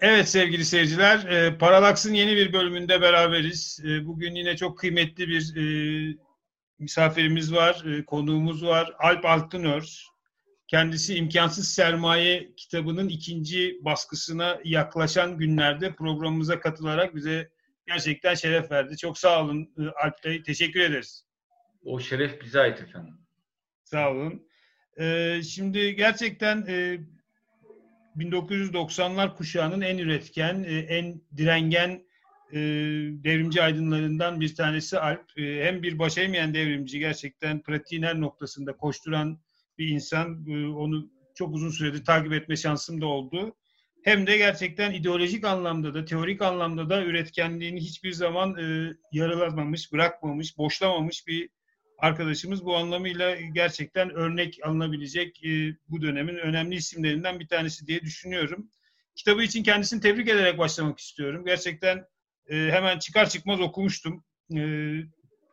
Evet sevgili seyirciler, e, Paralaks'ın yeni bir bölümünde beraberiz. E, bugün yine çok kıymetli bir e, misafirimiz var, e, konuğumuz var. Alp Altınörs. Kendisi İmkansız Sermaye kitabının ikinci baskısına yaklaşan günlerde programımıza katılarak bize gerçekten şeref verdi. Çok sağ olun e, Alp Bey, teşekkür ederiz. O şeref bize ait efendim. Sağ olun. E, şimdi gerçekten e, 1990'lar kuşağının en üretken, e, en direngen e, devrimci aydınlarından bir tanesi Alp. E, hem bir baş eğmeyen devrimci, gerçekten pratiğin her noktasında koşturan bir insan. Onu çok uzun süredir takip etme şansım da oldu. Hem de gerçekten ideolojik anlamda da, teorik anlamda da üretkenliğini hiçbir zaman yarılamamış, bırakmamış, boşlamamış bir arkadaşımız bu anlamıyla gerçekten örnek alınabilecek e, bu dönemin önemli isimlerinden bir tanesi diye düşünüyorum. Kitabı için kendisini tebrik ederek başlamak istiyorum. Gerçekten e, hemen çıkar çıkmaz okumuştum. E,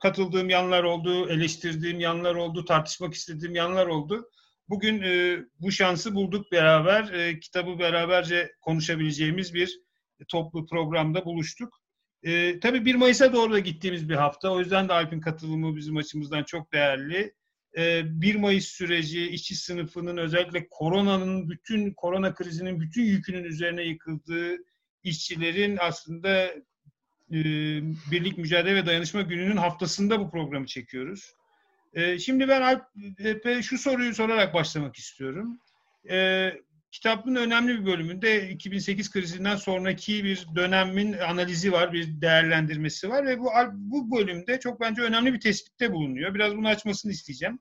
katıldığım yanlar oldu, eleştirdiğim yanlar oldu, tartışmak istediğim yanlar oldu. Bugün e, bu şansı bulduk beraber. E, kitabı beraberce konuşabileceğimiz bir toplu programda buluştuk. E, tabii 1 Mayıs'a doğru da gittiğimiz bir hafta. O yüzden de Alp'in katılımı bizim açımızdan çok değerli. E, ee, 1 Mayıs süreci işçi sınıfının özellikle koronanın bütün korona krizinin bütün yükünün üzerine yıkıldığı işçilerin aslında e, birlik mücadele ve dayanışma gününün haftasında bu programı çekiyoruz. E, şimdi ben Alp'e şu soruyu sorarak başlamak istiyorum. E, Kitabın önemli bir bölümünde 2008 krizinden sonraki bir dönemin analizi var, bir değerlendirmesi var ve bu bu bölümde çok bence önemli bir tespitte bulunuyor. Biraz bunu açmasını isteyeceğim.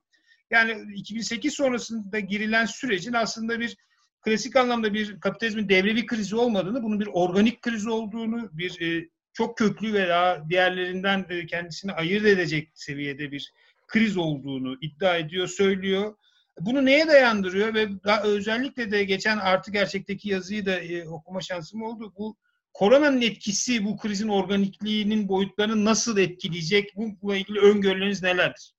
Yani 2008 sonrasında girilen sürecin aslında bir klasik anlamda bir kapitalizmin devrevi krizi olmadığını, bunun bir organik kriz olduğunu, bir e, çok köklü veya diğerlerinden e, kendisini ayırt edecek seviyede bir kriz olduğunu iddia ediyor, söylüyor. Bunu neye dayandırıyor ve özellikle de geçen artı gerçekteki yazıyı da e, okuma şansım oldu. Bu koronanın etkisi bu krizin organikliğinin boyutlarını nasıl etkileyecek? Bununla ilgili öngörüleriniz nelerdir?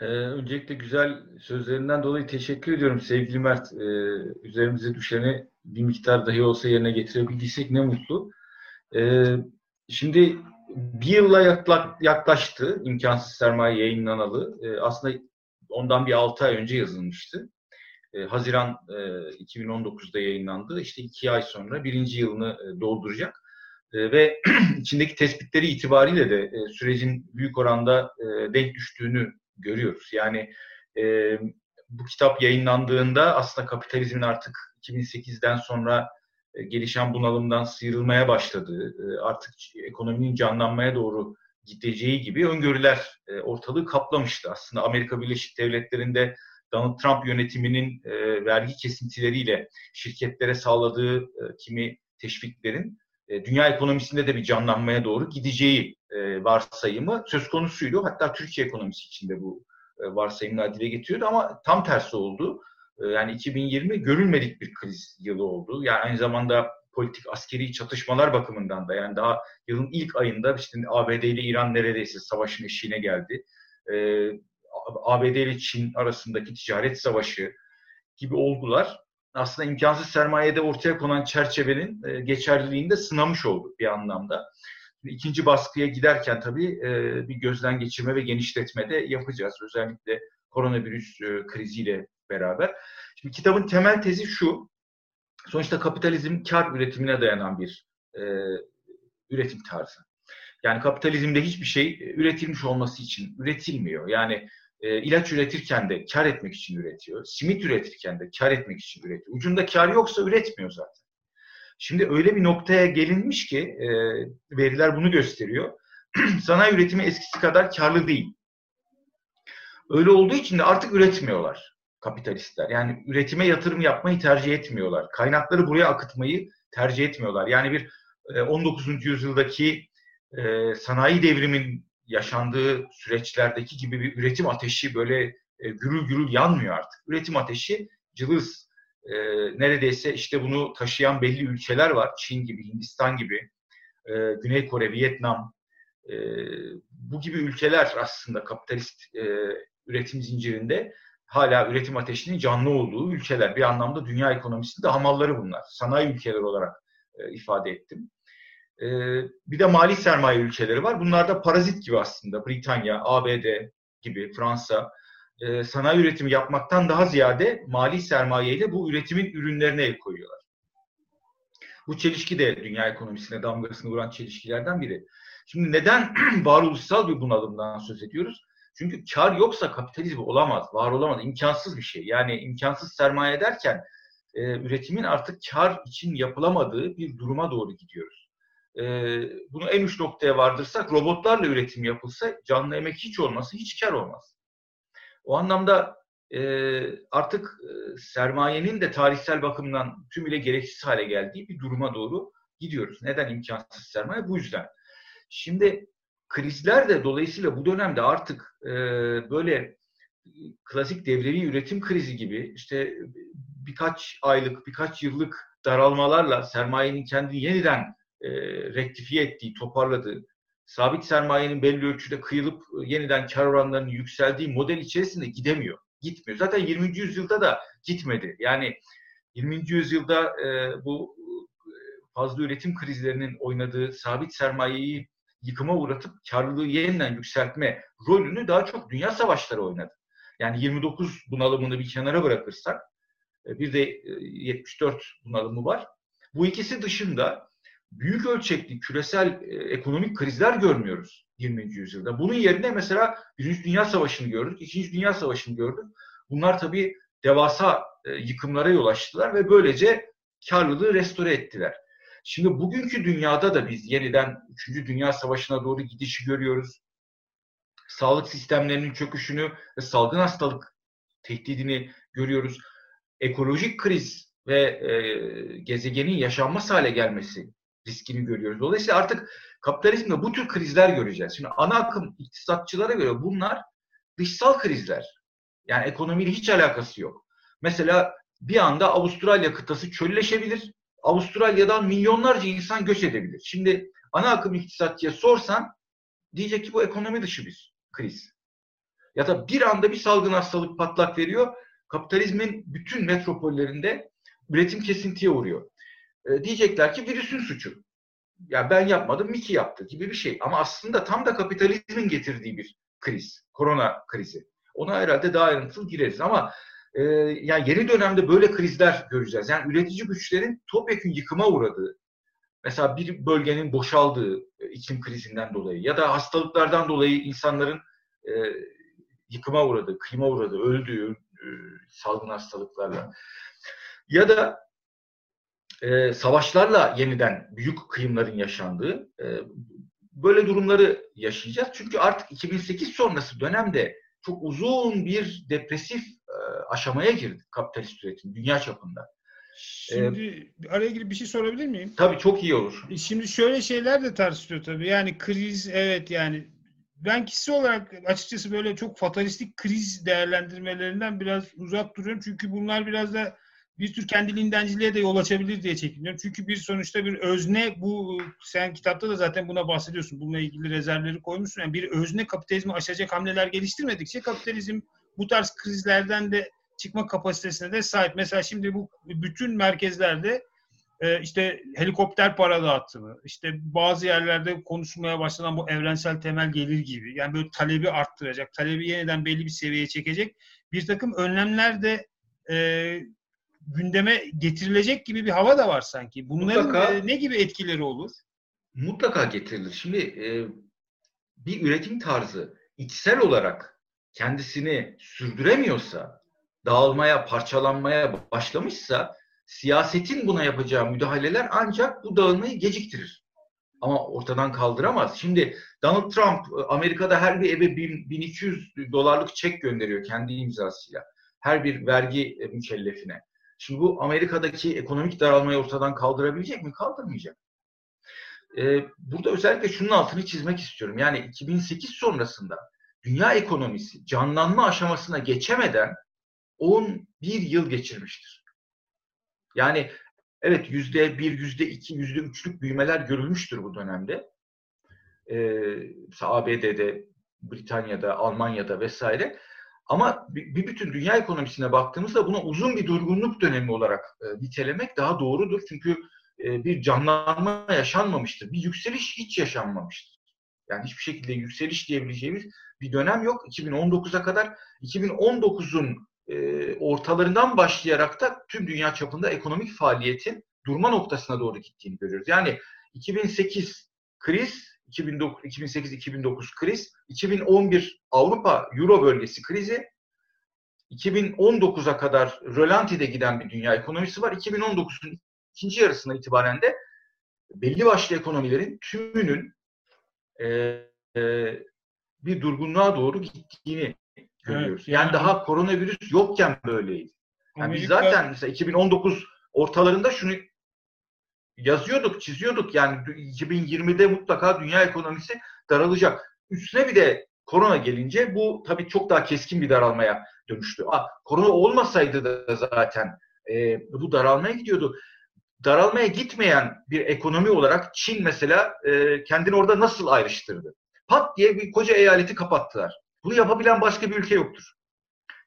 Ee, öncelikle güzel sözlerinden dolayı teşekkür ediyorum sevgili Mert. Ee, üzerimize düşeni bir miktar dahi olsa yerine getirebildiysek ne mutlu. Ee, şimdi bir yılla yaklaştı imkansız sermaye yayınlanalı. Ee, aslında ondan bir 6 ay önce yazılmıştı. E, Haziran e, 2019'da yayınlandı. İşte iki ay sonra birinci yılını e, dolduracak. E, ve içindeki tespitleri itibariyle de e, sürecin büyük oranda e, denk düştüğünü görüyoruz. Yani e, bu kitap yayınlandığında aslında kapitalizmin artık 2008'den sonra e, gelişen bunalımdan sıyrılmaya başladığı, e, artık ekonominin canlanmaya doğru gideceği gibi öngörüler e, ortalığı kaplamıştı. Aslında Amerika Birleşik Devletleri'nde Donald Trump yönetiminin e, vergi kesintileriyle şirketlere sağladığı e, kimi teşviklerin dünya ekonomisinde de bir canlanmaya doğru gideceği varsayımı söz konusuydu. Hatta Türkiye ekonomisi içinde bu e, varsayımlar dile getiriyordu ama tam tersi oldu. Yani 2020 görülmedik bir kriz yılı oldu. Yani aynı zamanda politik askeri çatışmalar bakımından da yani daha yılın ilk ayında işte ABD ile İran neredeyse savaşın eşiğine geldi. Ee, ABD ile Çin arasındaki ticaret savaşı gibi olgular aslında imkansız sermayede ortaya konan çerçevenin e, geçerliliğini de sınamış oldu bir anlamda. İkinci baskıya giderken tabii e, bir gözden geçirme ve genişletme de yapacağız. Özellikle koronavirüs e, kriziyle beraber. Şimdi kitabın temel tezi şu, sonuçta kapitalizm kar üretimine dayanan bir e, üretim tarzı. Yani kapitalizmde hiçbir şey e, üretilmiş olması için üretilmiyor. Yani e, ilaç üretirken de kar etmek için üretiyor. Simit üretirken de kar etmek için üretiyor. Ucunda kar yoksa üretmiyor zaten. Şimdi öyle bir noktaya gelinmiş ki e, veriler bunu gösteriyor. Sanayi üretimi eskisi kadar karlı değil. Öyle olduğu için de artık üretmiyorlar kapitalistler. Yani üretime yatırım yapmayı tercih etmiyorlar. Kaynakları buraya akıtmayı tercih etmiyorlar. Yani bir 19. E, yüzyıldaki e, sanayi devrimin yaşandığı süreçlerdeki gibi bir üretim ateşi böyle e, gürül gürül yanmıyor artık. Üretim ateşi cılız. Neredeyse işte bunu taşıyan belli ülkeler var. Çin gibi, Hindistan gibi, Güney Kore, Vietnam, bu gibi ülkeler aslında kapitalist üretim zincirinde hala üretim ateşinin canlı olduğu ülkeler. Bir anlamda dünya ekonomisinde hamalları bunlar. Sanayi ülkeleri olarak e, ifade ettim. E, bir de mali sermaye ülkeleri var. Bunlar da parazit gibi aslında. Britanya, ABD gibi, Fransa e, sanayi üretimi yapmaktan daha ziyade mali sermayeyle bu üretimin ürünlerine el koyuyorlar. Bu çelişki de dünya ekonomisine damgasını vuran çelişkilerden biri. Şimdi neden varoluşsal bir bunalımdan söz ediyoruz? Çünkü kar yoksa kapitalizm olamaz, var olamaz, imkansız bir şey. Yani imkansız sermaye derken e, üretimin artık kar için yapılamadığı bir duruma doğru gidiyoruz. E, bunu en uç noktaya vardırsak robotlarla üretim yapılsa canlı emek hiç olmasa hiç kar olmaz. O anlamda e, artık e, sermayenin de tarihsel bakımdan tümüyle gereksiz hale geldiği bir duruma doğru gidiyoruz. Neden imkansız sermaye? Bu yüzden. Şimdi krizler de dolayısıyla bu dönemde artık e, böyle klasik devrevi üretim krizi gibi işte birkaç aylık, birkaç yıllık daralmalarla sermayenin kendini yeniden e, rektifiye ettiği, toparladığı, sabit sermayenin belli ölçüde kıyılıp e, yeniden kar oranlarının yükseldiği model içerisinde gidemiyor. Gitmiyor. Zaten 20. yüzyılda da gitmedi. Yani 20. yüzyılda e, bu e, fazla üretim krizlerinin oynadığı sabit sermayeyi yıkıma uğratıp karlılığı yeniden yükseltme rolünü daha çok dünya savaşları oynadı. Yani 29 bunalımını bir kenara bırakırsak e, bir de 74 e, bunalımı var. Bu ikisi dışında büyük ölçekli küresel e, ekonomik krizler görmüyoruz 20. yüzyılda. Bunun yerine mesela Birinci Dünya Savaşı'nı gördük, İkinci Dünya Savaşı'nı gördük. Bunlar tabii devasa yıkımlara yol açtılar ve böylece karlılığı restore ettiler. Şimdi bugünkü dünyada da biz yeniden 3. Dünya Savaşı'na doğru gidişi görüyoruz. Sağlık sistemlerinin çöküşünü ve salgın hastalık tehdidini görüyoruz. Ekolojik kriz ve e, gezegenin yaşanmaz hale gelmesi riskini görüyoruz. Dolayısıyla artık kapitalizmde bu tür krizler göreceğiz. Şimdi ana akım iktisatçılara göre bunlar dışsal krizler. Yani ekonomiyle hiç alakası yok. Mesela bir anda Avustralya kıtası çölleşebilir Avustralya'dan milyonlarca insan göç edebilir. Şimdi ana akım iktisatçıya sorsan diyecek ki bu ekonomi dışı bir kriz. Ya da bir anda bir salgın hastalık patlak veriyor. Kapitalizmin bütün metropollerinde üretim kesintiye uğruyor. E, diyecekler ki virüsün suçu. Ya ben yapmadım, Miki yaptı gibi bir şey. Ama aslında tam da kapitalizmin getirdiği bir kriz. Korona krizi. Ona herhalde daha ayrıntılı gireriz. Ama e, yani yeni dönemde böyle krizler göreceğiz. Yani üretici güçlerin topyekun yıkıma uğradığı, mesela bir bölgenin boşaldığı e, iklim krizinden dolayı ya da hastalıklardan dolayı insanların e, yıkıma uğradığı, kıyma uğradığı, öldüğü e, salgın hastalıklarla ya da e, savaşlarla yeniden büyük kıyımların yaşandığı e, böyle durumları yaşayacağız. Çünkü artık 2008 sonrası dönemde çok uzun bir depresif e, aşamaya girdi kapitalist üretim dünya çapında. Şimdi ee, araya girip bir şey sorabilir miyim? Tabii çok iyi olur. E, şimdi şöyle şeyler de tartışılıyor tabii. Yani kriz evet yani ben kişi olarak açıkçası böyle çok fatalistik kriz değerlendirmelerinden biraz uzak duruyorum. Çünkü bunlar biraz da bir tür kendiliğindenciliğe de yol açabilir diye çekiniyorum. Çünkü bir sonuçta bir özne bu sen kitapta da zaten buna bahsediyorsun. Bununla ilgili rezervleri koymuşsun. Yani bir özne kapitalizmi aşacak hamleler geliştirmedikçe kapitalizm bu tarz krizlerden de çıkma kapasitesine de sahip. Mesela şimdi bu bütün merkezlerde e, işte helikopter para dağıtımı, işte bazı yerlerde konuşulmaya başlanan bu evrensel temel gelir gibi. Yani böyle talebi arttıracak, talebi yeniden belli bir seviyeye çekecek bir takım önlemler de e, gündeme getirilecek gibi bir hava da var sanki. Bunların mutlaka, e, ne gibi etkileri olur? Mutlaka getirilir. Şimdi e, bir üretim tarzı içsel olarak kendisini sürdüremiyorsa, dağılmaya, parçalanmaya başlamışsa siyasetin buna yapacağı müdahaleler ancak bu dağılmayı geciktirir. Ama ortadan kaldıramaz. Şimdi Donald Trump Amerika'da her bir eve 1200 dolarlık çek gönderiyor kendi imzasıyla. Her bir vergi mükellefine. Şimdi bu Amerika'daki ekonomik daralmayı ortadan kaldırabilecek mi? Kaldırmayacak. Ee, burada özellikle şunun altını çizmek istiyorum. Yani 2008 sonrasında dünya ekonomisi canlanma aşamasına geçemeden 11 yıl geçirmiştir. Yani evet yüzde bir, yüzde iki, yüzde üçlük büyümeler görülmüştür bu dönemde. E, ABD'de, Britanya'da, Almanya'da vesaire. Ama bir, bütün dünya ekonomisine baktığımızda buna uzun bir durgunluk dönemi olarak e, nitelemek daha doğrudur. Çünkü e, bir canlanma yaşanmamıştır. Bir yükseliş hiç yaşanmamıştır. Yani hiçbir şekilde yükseliş diyebileceğimiz bir dönem yok. 2019'a kadar 2019'un e, ortalarından başlayarak da tüm dünya çapında ekonomik faaliyetin durma noktasına doğru gittiğini görüyoruz. Yani 2008 kriz, 2008-2009 kriz, 2011 Avrupa Euro bölgesi krizi, 2019'a kadar rölantide giden bir dünya ekonomisi var. 2019'un ikinci yarısına itibaren de belli başlı ekonomilerin tümünün e, e, bir durgunluğa doğru gittiğini görüyoruz. Evet, yani, yani daha koronavirüs yokken böyleydi. Yani Amerika... biz zaten mesela 2019 ortalarında şunu yazıyorduk, çiziyorduk. Yani 2020'de mutlaka dünya ekonomisi daralacak. Üstüne bir de korona gelince bu tabii çok daha keskin bir daralmaya dönüştü. Aa, korona olmasaydı da zaten e, bu daralmaya gidiyordu. Daralmaya gitmeyen bir ekonomi olarak Çin mesela e, kendini orada nasıl ayrıştırdı? Pat diye bir koca eyaleti kapattılar. Bunu yapabilen başka bir ülke yoktur.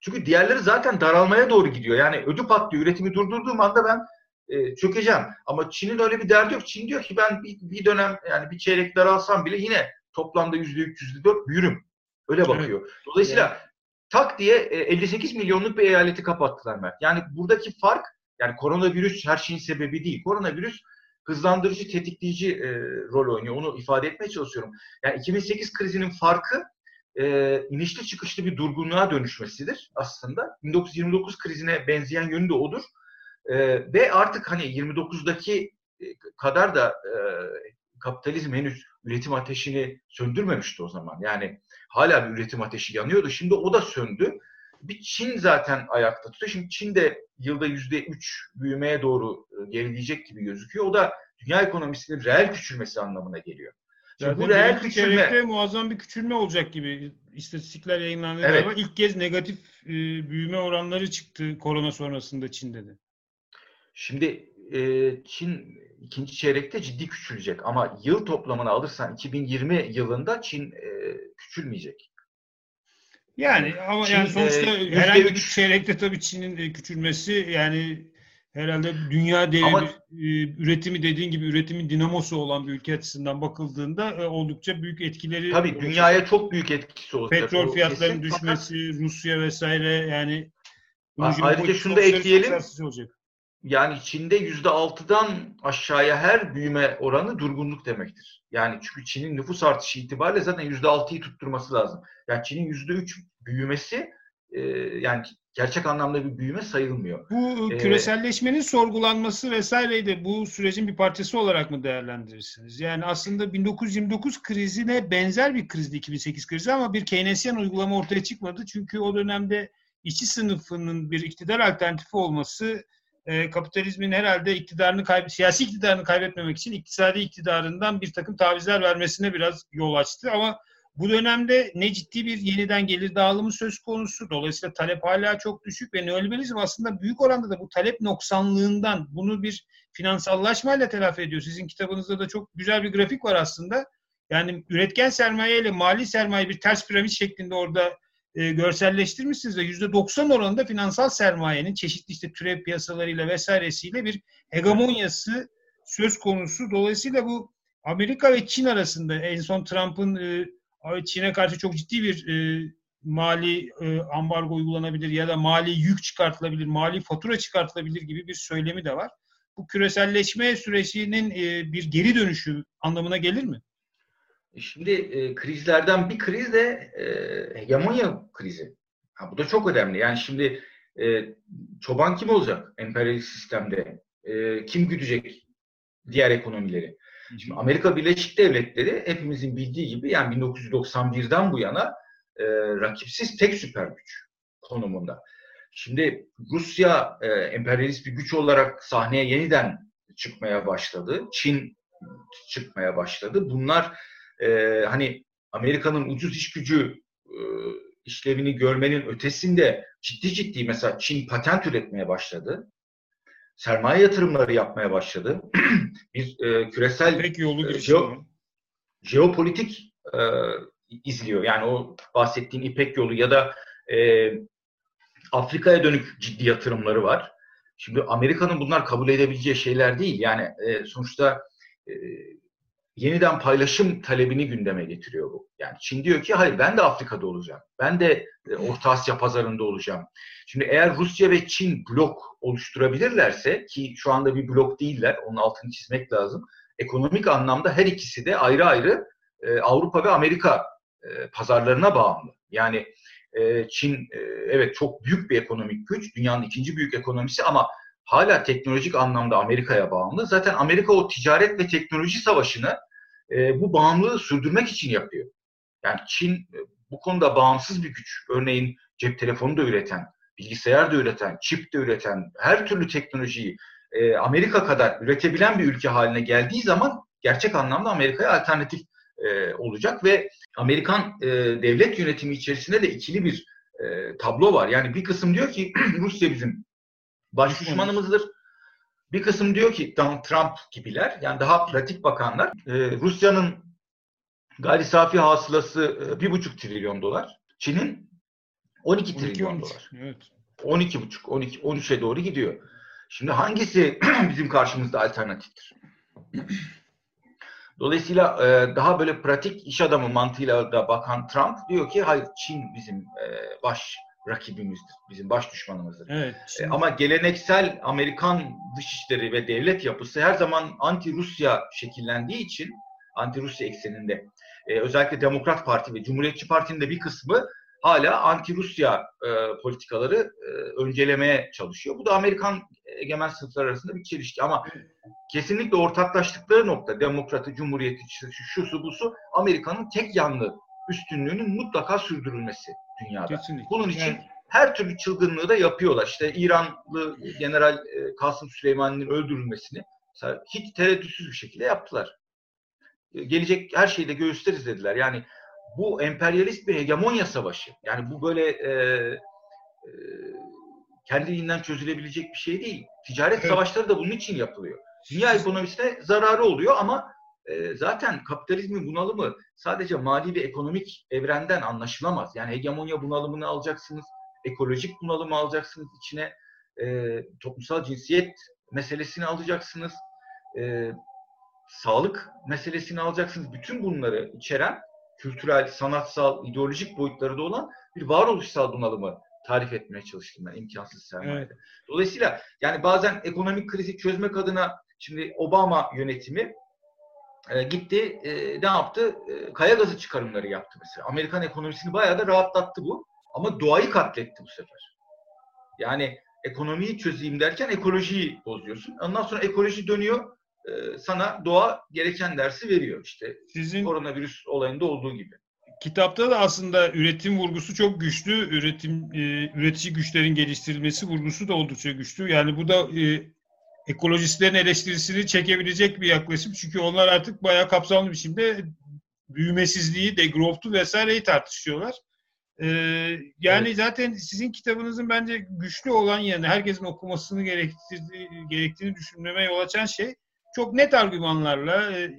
Çünkü diğerleri zaten daralmaya doğru gidiyor. Yani ödü patlıyor. Üretimi durdurduğum anda ben e, çökeceğim. Ama Çin'in öyle bir derdi yok. Çin diyor ki ben bir, bir dönem yani bir çeyrek daralsam bile yine toplamda yüzde üç, yüzde dört büyürüm. Öyle bakıyor. Evet. Dolayısıyla yani. tak diye 58 e, milyonluk bir eyaleti kapattılar Mert. Yani buradaki fark yani koronavirüs her şeyin sebebi değil. Koronavirüs hızlandırıcı, tetikleyici e, rol oynuyor. Onu ifade etmeye çalışıyorum. Yani 2008 krizinin farkı e, inişli çıkışlı bir durgunluğa dönüşmesidir aslında. 1929 krizine benzeyen yönü de odur. E, ve artık hani 29'daki e, kadar da e, kapitalizm henüz üretim ateşini söndürmemişti o zaman. Yani hala bir üretim ateşi yanıyordu. Şimdi o da söndü. Bir Çin zaten ayakta tutuyor. Şimdi Çin de yılda yüzde üç büyümeye doğru e, gerileyecek gibi gözüküyor. O da dünya ekonomisinin reel küçülmesi anlamına geliyor. Şimdi bu reel küçülme... muazzam bir küçülme olacak gibi istatistikler yayınlandı evet. ama ilk kez negatif e, büyüme oranları çıktı korona sonrasında Çin'de de. Şimdi e, Çin ikinci çeyrekte ciddi küçülecek ama yıl toplamını alırsan 2020 yılında Çin e, küçülmeyecek. Yani ama Çin, yani sonuçta e, herhangi bir çeyrekte tabii Çin'in e, küçülmesi yani herhalde dünya devi ama, e, üretimi dediğin gibi üretimin dinamosu olan bir ülke açısından bakıldığında e, oldukça büyük etkileri Tabii olacak. dünyaya çok büyük etkisi olacak. Petrol fiyatlarının düşmesi, fakat, Rusya vesaire yani ayrıca şunu da ekleyelim. Olacak yani Çin'de yüzde altıdan aşağıya her büyüme oranı durgunluk demektir. Yani çünkü Çin'in nüfus artışı itibariyle zaten yüzde altıyı tutturması lazım. Yani Çin'in yüzde üç büyümesi e, yani gerçek anlamda bir büyüme sayılmıyor. Bu e, küreselleşmenin ee, sorgulanması vesaireydi bu sürecin bir parçası olarak mı değerlendirirsiniz? Yani aslında 1929 krizine benzer bir krizdi 2008 krizi ama bir Keynesyen uygulama ortaya çıkmadı. Çünkü o dönemde işçi sınıfının bir iktidar alternatifi olması e, kapitalizmin herhalde iktidarını kayb siyasi iktidarını kaybetmemek için iktisadi iktidarından bir takım tavizler vermesine biraz yol açtı ama bu dönemde ne ciddi bir yeniden gelir dağılımı söz konusu. Dolayısıyla talep hala çok düşük ve neoliberalizm aslında büyük oranda da bu talep noksanlığından bunu bir finansallaşmayla telafi ediyor. Sizin kitabınızda da çok güzel bir grafik var aslında. Yani üretken sermaye ile mali sermaye bir ters piramit şeklinde orada e, görselleştirmişsiniz ve %90 oranında finansal sermayenin çeşitli işte türev piyasalarıyla vesairesiyle bir hegemonyası söz konusu. Dolayısıyla bu Amerika ve Çin arasında en son Trump'ın e, Çin'e karşı çok ciddi bir e, mali e, ambargo uygulanabilir ya da mali yük çıkartılabilir, mali fatura çıkartılabilir gibi bir söylemi de var. Bu küreselleşme sürecinin e, bir geri dönüşü anlamına gelir mi? E, şimdi e, krizlerden bir kriz de e, hegemonya krizi. Ha, bu da çok önemli. Yani şimdi e, çoban kim olacak emperyalist sistemde? E, kim güdecek diğer ekonomileri? Şimdi Amerika Birleşik Devletleri hepimizin bildiği gibi yani 1991'den bu yana e, rakipsiz tek süper güç konumunda. Şimdi Rusya e, emperyalist bir güç olarak sahneye yeniden çıkmaya başladı. Çin çıkmaya başladı. Bunlar e, hani Amerika'nın ucuz iş gücü e, işlevini görmenin ötesinde ciddi ciddi mesela Çin patent üretmeye başladı. Sermaye yatırımları yapmaya başladı. bir e, küresel Tek yolu girişimi. jeopolitik e, izliyor. Yani o bahsettiğin İpek yolu ya da e, Afrika'ya dönük ciddi yatırımları var. Şimdi Amerika'nın bunlar kabul edebileceği şeyler değil. Yani e, sonuçta e, yeniden paylaşım talebini gündeme getiriyor bu. Yani Çin diyor ki hayır ben de Afrika'da olacağım. Ben de e, Orta Asya pazarında olacağım. Şimdi eğer Rusya ve Çin blok oluşturabilirlerse ki şu anda bir blok değiller, onun altını çizmek lazım. Ekonomik anlamda her ikisi de ayrı ayrı e, Avrupa ve Amerika e, pazarlarına bağımlı. Yani e, Çin e, evet çok büyük bir ekonomik güç, dünyanın ikinci büyük ekonomisi ama hala teknolojik anlamda Amerika'ya bağımlı. Zaten Amerika o ticaret ve teknoloji savaşını e, bu bağımlılığı sürdürmek için yapıyor. Yani Çin e, bu konuda bağımsız bir güç. Örneğin cep telefonu da üreten, bilgisayar da üreten, çip de üreten, her türlü teknolojiyi e, Amerika kadar üretebilen bir ülke haline geldiği zaman gerçek anlamda Amerika'ya alternatif e, olacak ve Amerikan e, devlet yönetimi içerisinde de ikili bir e, tablo var. Yani bir kısım diyor ki Rusya bizim baş düşmanımızdır. Bir kısım diyor ki Donald Trump gibiler yani daha pratik bakanlar e, Rusya'nın gayri safi hasılası e, bir buçuk trilyon dolar. Çin'in 12 trilyon 12, dolar. Evet. 12 buçuk, 12, 13'e doğru gidiyor. Şimdi hangisi bizim karşımızda alternatiftir? Dolayısıyla e, daha böyle pratik iş adamı mantığıyla da bakan Trump diyor ki hayır Çin bizim e, baş rakibimizdir. Bizim baş düşmanımızdır. Evet, e, ama geleneksel Amerikan dışişleri ve devlet yapısı her zaman anti-Rusya şekillendiği için anti-Rusya ekseninde e, özellikle Demokrat Parti ve Cumhuriyetçi Parti'nin de bir kısmı hala anti-Rusya e, politikaları e, öncelemeye çalışıyor. Bu da Amerikan egemen sınıflar arasında bir çelişki ama kesinlikle ortaklaştıkları nokta demokratı, cumhuriyeti, şusu busu Amerika'nın tek yanlı üstünlüğünün mutlaka sürdürülmesi dünyada. Kesinlikle. Bunun için yani. her türlü çılgınlığı da yapıyorlar. İşte İranlı General e, Kasım Süleyman'ın öldürülmesini hiç tereddütsüz bir şekilde yaptılar. E, gelecek her şeyi de gösteririz dediler. Yani bu emperyalist bir hegemonya savaşı. Yani bu böyle e, e, kendiliğinden çözülebilecek bir şey değil. Ticaret evet. savaşları da bunun için yapılıyor. Dünya ekonomisine zararı oluyor ama e, zaten kapitalizmin bunalımı sadece mali ve ekonomik evrenden anlaşılamaz. Yani hegemonya bunalımını alacaksınız, ekolojik bunalımı alacaksınız içine, e, toplumsal cinsiyet meselesini alacaksınız, e, sağlık meselesini alacaksınız. Bütün bunları içeren kültürel, sanatsal, ideolojik boyutları da olan bir varoluşsal bunalımı tarif etmeye çalıştım ben imkansız sermaye. Evet. Dolayısıyla yani bazen ekonomik krizi çözmek adına şimdi Obama yönetimi e, gitti e, ne yaptı? E, kaya gazı çıkarımları yaptı mesela. Amerikan ekonomisini bayağı da rahatlattı bu. Ama doğayı katletti bu sefer. Yani ekonomiyi çözeyim derken ekolojiyi bozuyorsun. Ondan sonra ekoloji dönüyor e, sana doğa gereken dersi veriyor. İşte Sizin koronavirüs olayında olduğu gibi. Kitapta da aslında üretim vurgusu çok güçlü. Üretim e, üretici güçlerin geliştirilmesi vurgusu da oldukça güçlü. Yani bu da e, ekolojistlerin eleştirisini çekebilecek bir yaklaşım. Çünkü onlar artık bayağı kapsamlı biçimde büyümesizliği, degrowth'u vesaireyi tartışıyorlar. Ee, yani evet. zaten sizin kitabınızın bence güçlü olan yanı, herkesin okumasını gerektiğini düşünmeme yol açan şey çok net argümanlarla e,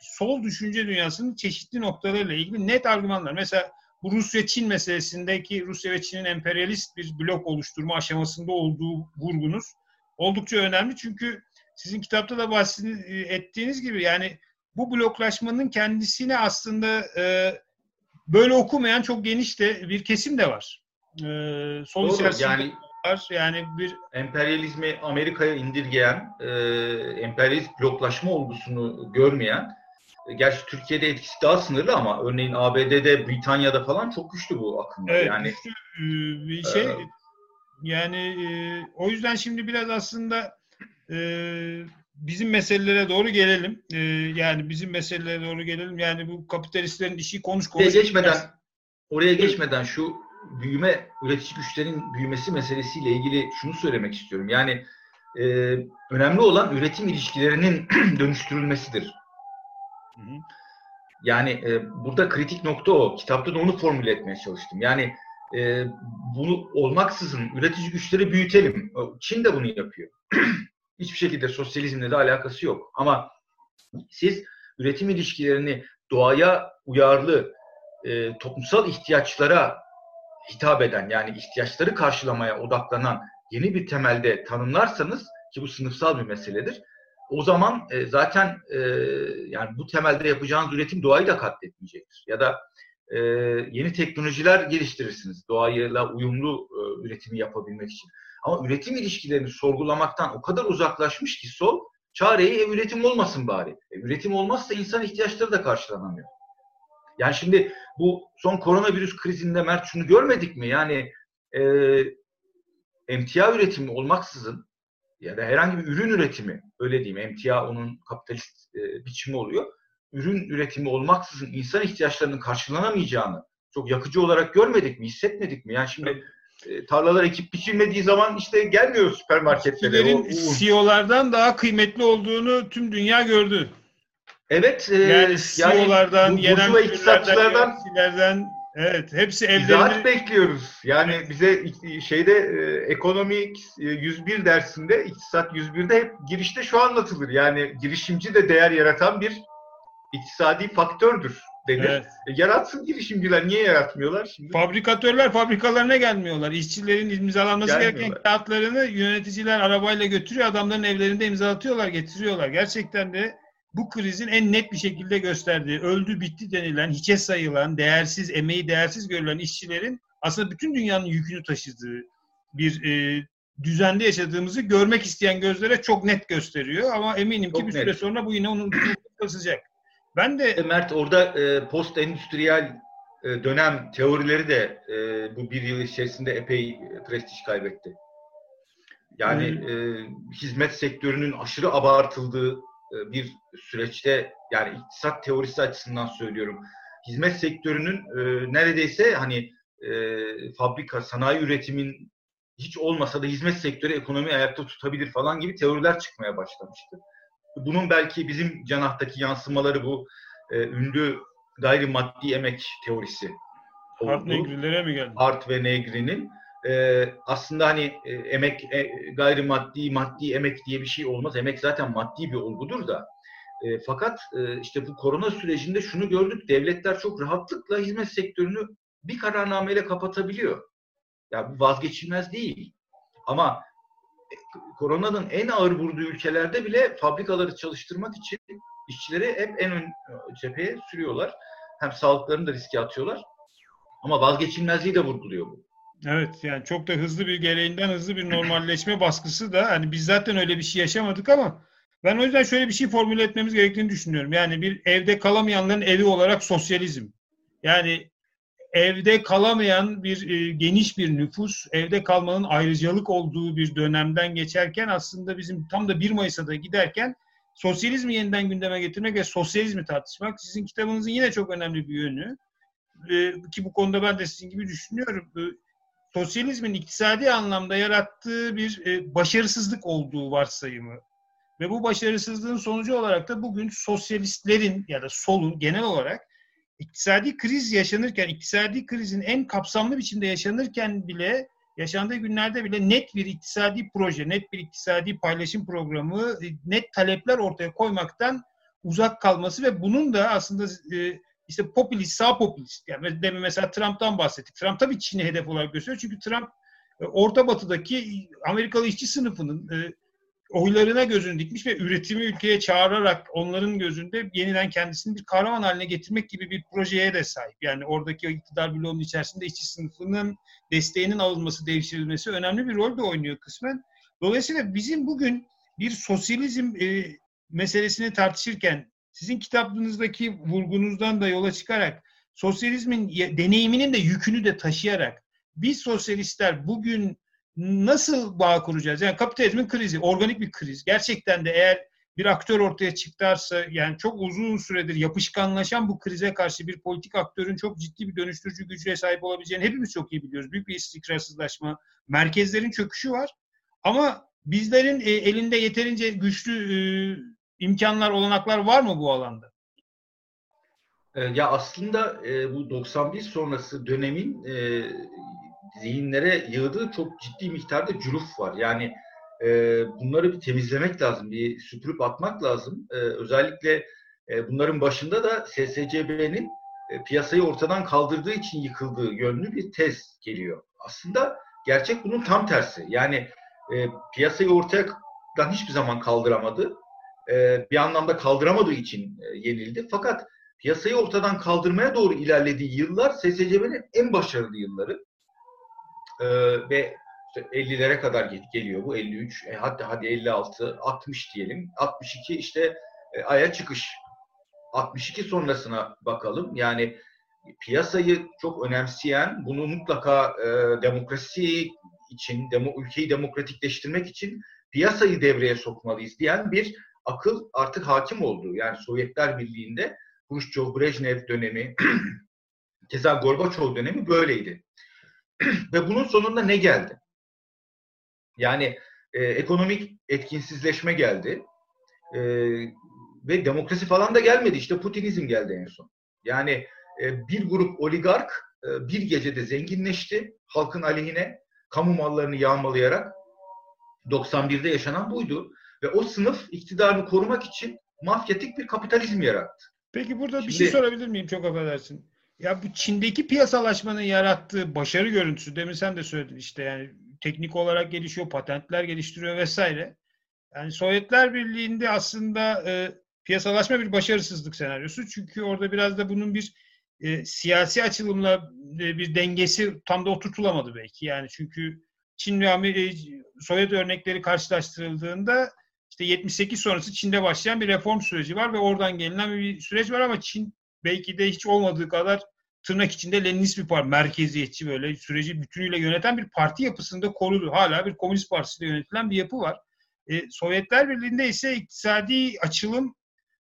sol düşünce dünyasının çeşitli noktalarıyla ilgili net argümanlar. Mesela bu Rusya-Çin meselesindeki Rusya ve Çin'in emperyalist bir blok oluşturma aşamasında olduğu vurgunuz oldukça önemli. Çünkü sizin kitapta da bahsettiğiniz gibi yani bu bloklaşmanın kendisine aslında e, böyle okumayan çok geniş de bir kesim de var. E, sol Doğru, yani var. Yani bir emperyalizmi Amerika'ya indirgeyen, e, emperyalist bloklaşma olgusunu görmeyen, e, gerçi Türkiye'de etkisi daha sınırlı ama örneğin ABD'de, Britanya'da falan çok güçlü bu akım. Evet, yani güçlü e, bir şey. E, yani e, o yüzden şimdi biraz aslında e, bizim meselelere doğru gelelim. E, yani bizim meselelere doğru gelelim. Yani bu kapitalistlerin işi konuş konuş. Oraya geçmeden, oraya geçmeden şu büyüme, üretici güçlerin büyümesi meselesiyle ilgili şunu söylemek istiyorum. Yani e, önemli olan üretim ilişkilerinin dönüştürülmesidir. Hı hı. Yani e, burada kritik nokta o. Kitapta da onu formüle etmeye çalıştım. Yani e, bunu olmaksızın üretici güçleri büyütelim. Çin de bunu yapıyor. Hiçbir şekilde sosyalizmle de alakası yok. Ama siz üretim ilişkilerini doğaya uyarlı, e, toplumsal ihtiyaçlara hitap eden yani ihtiyaçları karşılamaya odaklanan yeni bir temelde tanımlarsanız ki bu sınıfsal bir meseledir. O zaman e, zaten e, yani bu temelde yapacağınız üretim doğayı da katletmeyecektir. Ya da e, yeni teknolojiler geliştirirsiniz doğayla uyumlu e, üretimi yapabilmek için. Ama üretim ilişkilerini sorgulamaktan o kadar uzaklaşmış ki sol çareyi ev üretim olmasın bari. E, üretim olmazsa insan ihtiyaçları da karşılanamıyor. Yani şimdi bu son koronavirüs krizinde Mert şunu görmedik mi? Yani e, emtia üretimi olmaksızın ya da herhangi bir ürün üretimi öyle diyeyim emtia onun kapitalist e, biçimi oluyor. Ürün üretimi olmaksızın insan ihtiyaçlarının karşılanamayacağını çok yakıcı olarak görmedik mi, hissetmedik mi? Yani şimdi e, tarlalar ekip biçilmediği zaman işte gelmiyor süpermarketlere. O, CEO'lardan daha kıymetli olduğunu tüm dünya gördü. Evet. E, yani CEO'lardan, yani, yerel iktisatçılardan Evet, hepsi evlerini... İzahat bekliyoruz. Yani evet. bize şeyde e, ekonomi 101 e, dersinde, iktisat 101'de hep girişte şu anlatılır. Yani girişimci de değer yaratan bir iktisadi faktördür denir. Evet. E, yaratsın girişimciler. Niye yaratmıyorlar şimdi? Fabrikatörler fabrikalarına gelmiyorlar. İşçilerin imzalanması gereken kağıtlarını yöneticiler arabayla götürüyor. Adamların evlerinde imzalatıyorlar, getiriyorlar. Gerçekten de bu krizin en net bir şekilde gösterdiği, öldü bitti denilen, hiçe sayılan, değersiz, emeği değersiz görülen işçilerin aslında bütün dünyanın yükünü taşıdığı bir e, düzende yaşadığımızı görmek isteyen gözlere çok net gösteriyor. Ama eminim çok ki bir net. süre sonra bu yine unutulacak. Ben de e, Mert orada e, post endüstriyel e, dönem teorileri de e, bu bir yıl içerisinde epey prestij kaybetti. Yani hmm. e, hizmet sektörünün aşırı abartıldığı e, bir süreçte yani iktisat teorisi açısından söylüyorum. Hizmet sektörünün e, neredeyse hani e, fabrika, sanayi üretimin hiç olmasa da hizmet sektörü ekonomi ayakta tutabilir falan gibi teoriler çıkmaya başlamıştı. Bunun belki bizim canahtaki yansımaları bu e, ünlü gayrimaddi emek teorisi. Art Negri'lere mi geldi? Art ve Negri'nin e, aslında hani e, emek e, gayrimaddi maddi emek diye bir şey olmaz. Emek zaten maddi bir olgudur da. E, fakat e, işte bu korona sürecinde şunu gördük. Devletler çok rahatlıkla hizmet sektörünü bir kararnameyle kapatabiliyor. Ya bu vazgeçilmez değil. Ama koronanın en ağır vurduğu ülkelerde bile fabrikaları çalıştırmak için işçileri hep en ön cepheye sürüyorlar. Hem sağlıklarını da riske atıyorlar. Ama vazgeçilmezliği de vurguluyor bu. Evet yani çok da hızlı bir gereğinden hızlı bir normalleşme baskısı da hani biz zaten öyle bir şey yaşamadık ama ben o yüzden şöyle bir şey formüle etmemiz gerektiğini düşünüyorum. Yani bir evde kalamayanların evi olarak sosyalizm. Yani evde kalamayan bir e, geniş bir nüfus, evde kalmanın ayrıcalık olduğu bir dönemden geçerken aslında bizim tam da 1 Mayıs'a da giderken sosyalizmi yeniden gündeme getirmek ve sosyalizmi tartışmak sizin kitabınızın yine çok önemli bir yönü. E, ki bu konuda ben de sizin gibi düşünüyorum. E, sosyalizmin iktisadi anlamda yarattığı bir e, başarısızlık olduğu varsayımı ve bu başarısızlığın sonucu olarak da bugün sosyalistlerin ya da solun genel olarak iktisadi kriz yaşanırken, iktisadi krizin en kapsamlı biçimde yaşanırken bile yaşandığı günlerde bile net bir iktisadi proje, net bir iktisadi paylaşım programı, net talepler ortaya koymaktan uzak kalması ve bunun da aslında e, işte popülist, sağ popülist. Yani demin mesela Trump'tan bahsettik. Trump tabii Çin'i hedef olarak gösteriyor. Çünkü Trump e, Orta Batı'daki Amerikalı işçi sınıfının e, oylarına gözünü dikmiş ve üretimi ülkeye çağırarak onların gözünde yeniden kendisini bir kahraman haline getirmek gibi bir projeye de sahip. Yani oradaki iktidar bloğunun içerisinde işçi sınıfının desteğinin alınması, devşirilmesi önemli bir rol de oynuyor kısmen. Dolayısıyla bizim bugün bir sosyalizm e, meselesini tartışırken sizin kitabınızdaki vurgunuzdan da yola çıkarak sosyalizmin deneyiminin de yükünü de taşıyarak biz sosyalistler bugün nasıl bağ kuracağız? Yani kapitalizmin krizi, organik bir kriz. Gerçekten de eğer bir aktör ortaya çıkarsa yani çok uzun süredir yapışkanlaşan bu krize karşı bir politik aktörün çok ciddi bir dönüştürücü gücüne sahip olabileceğini hepimiz çok iyi biliyoruz. Büyük bir istikrarsızlaşma, merkezlerin çöküşü var. Ama bizlerin e, elinde yeterince güçlü e, imkanlar, olanaklar var mı bu alanda? Ee, ya aslında e, bu 91 sonrası dönemin e, zihinlere yığdığı çok ciddi miktarda cüruf var. Yani e, bunları bir temizlemek lazım, bir süpürüp atmak lazım. E, özellikle E, bunların başında da SSCB'nin e, piyasayı ortadan kaldırdığı için yıkıldığı yönlü bir tez geliyor. Aslında gerçek bunun tam tersi. Yani e, piyasayı ortadan hiçbir zaman kaldıramadı. E, bir anlamda kaldıramadığı için e, yenildi. Fakat piyasayı ortadan kaldırmaya doğru ilerlediği yıllar SSCB'nin en başarılı yılları. E, ve işte 50'lere kadar geliyor bu 53 e, hatta hadi 56 60 diyelim 62 işte e, aya çıkış 62 sonrasına bakalım yani piyasayı çok önemseyen bunu mutlaka e, demokrasi için demo, ülkeyi demokratikleştirmek için piyasayı devreye sokmalıyız diyen bir akıl artık hakim oldu. Yani Sovyetler Birliği'nde Khrushchev-Brejnev dönemi keza Gorbaçov dönemi böyleydi. Ve bunun sonunda ne geldi? Yani e, ekonomik etkinsizleşme geldi. E, ve demokrasi falan da gelmedi. İşte Putinizm geldi en son. Yani e, bir grup oligark e, bir gecede zenginleşti halkın aleyhine kamu mallarını yağmalayarak 91'de yaşanan buydu. Ve o sınıf iktidarını korumak için mafyatik bir kapitalizm yarattı. Peki burada Şimdi, bir şey sorabilir miyim? Çok affedersin. Ya bu Çin'deki piyasalaşmanın yarattığı başarı görüntüsü demin sen de söyledin işte yani teknik olarak gelişiyor, patentler geliştiriyor vesaire. Yani Sovyetler Birliği'nde aslında e, piyasalaşma bir başarısızlık senaryosu. Çünkü orada biraz da bunun bir e, siyasi açılımla e, bir dengesi tam da oturtulamadı belki. Yani çünkü Çin ve Amerika, Sovyet örnekleri karşılaştırıldığında işte 78 sonrası Çin'de başlayan bir reform süreci var ve oradan gelinen bir süreç var ama Çin belki de hiç olmadığı kadar tırnak içinde Leninist bir parti, merkeziyetçi böyle süreci bütünüyle yöneten bir parti yapısında korudu. Hala bir komünist partisiyle yönetilen bir yapı var. E, Sovyetler Birliği'nde ise iktisadi açılım,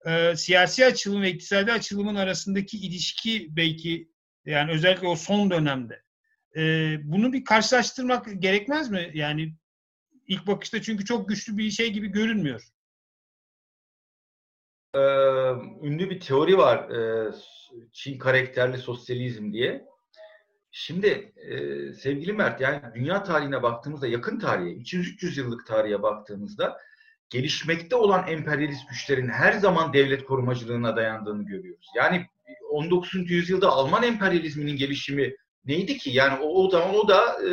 e, siyasi açılım ve iktisadi açılımın arasındaki ilişki belki yani özellikle o son dönemde. E, bunu bir karşılaştırmak gerekmez mi? Yani ilk bakışta çünkü çok güçlü bir şey gibi görünmüyor. Ee, ünlü bir teori var. Ee, Çin karakterli sosyalizm diye. Şimdi e, sevgili Mert yani dünya tarihine baktığımızda yakın tarihe 200-300 yıllık tarihe baktığımızda gelişmekte olan emperyalist güçlerin her zaman devlet korumacılığına dayandığını görüyoruz. Yani 19. yüzyılda Alman emperyalizminin gelişimi neydi ki? Yani o, o zaman o da e,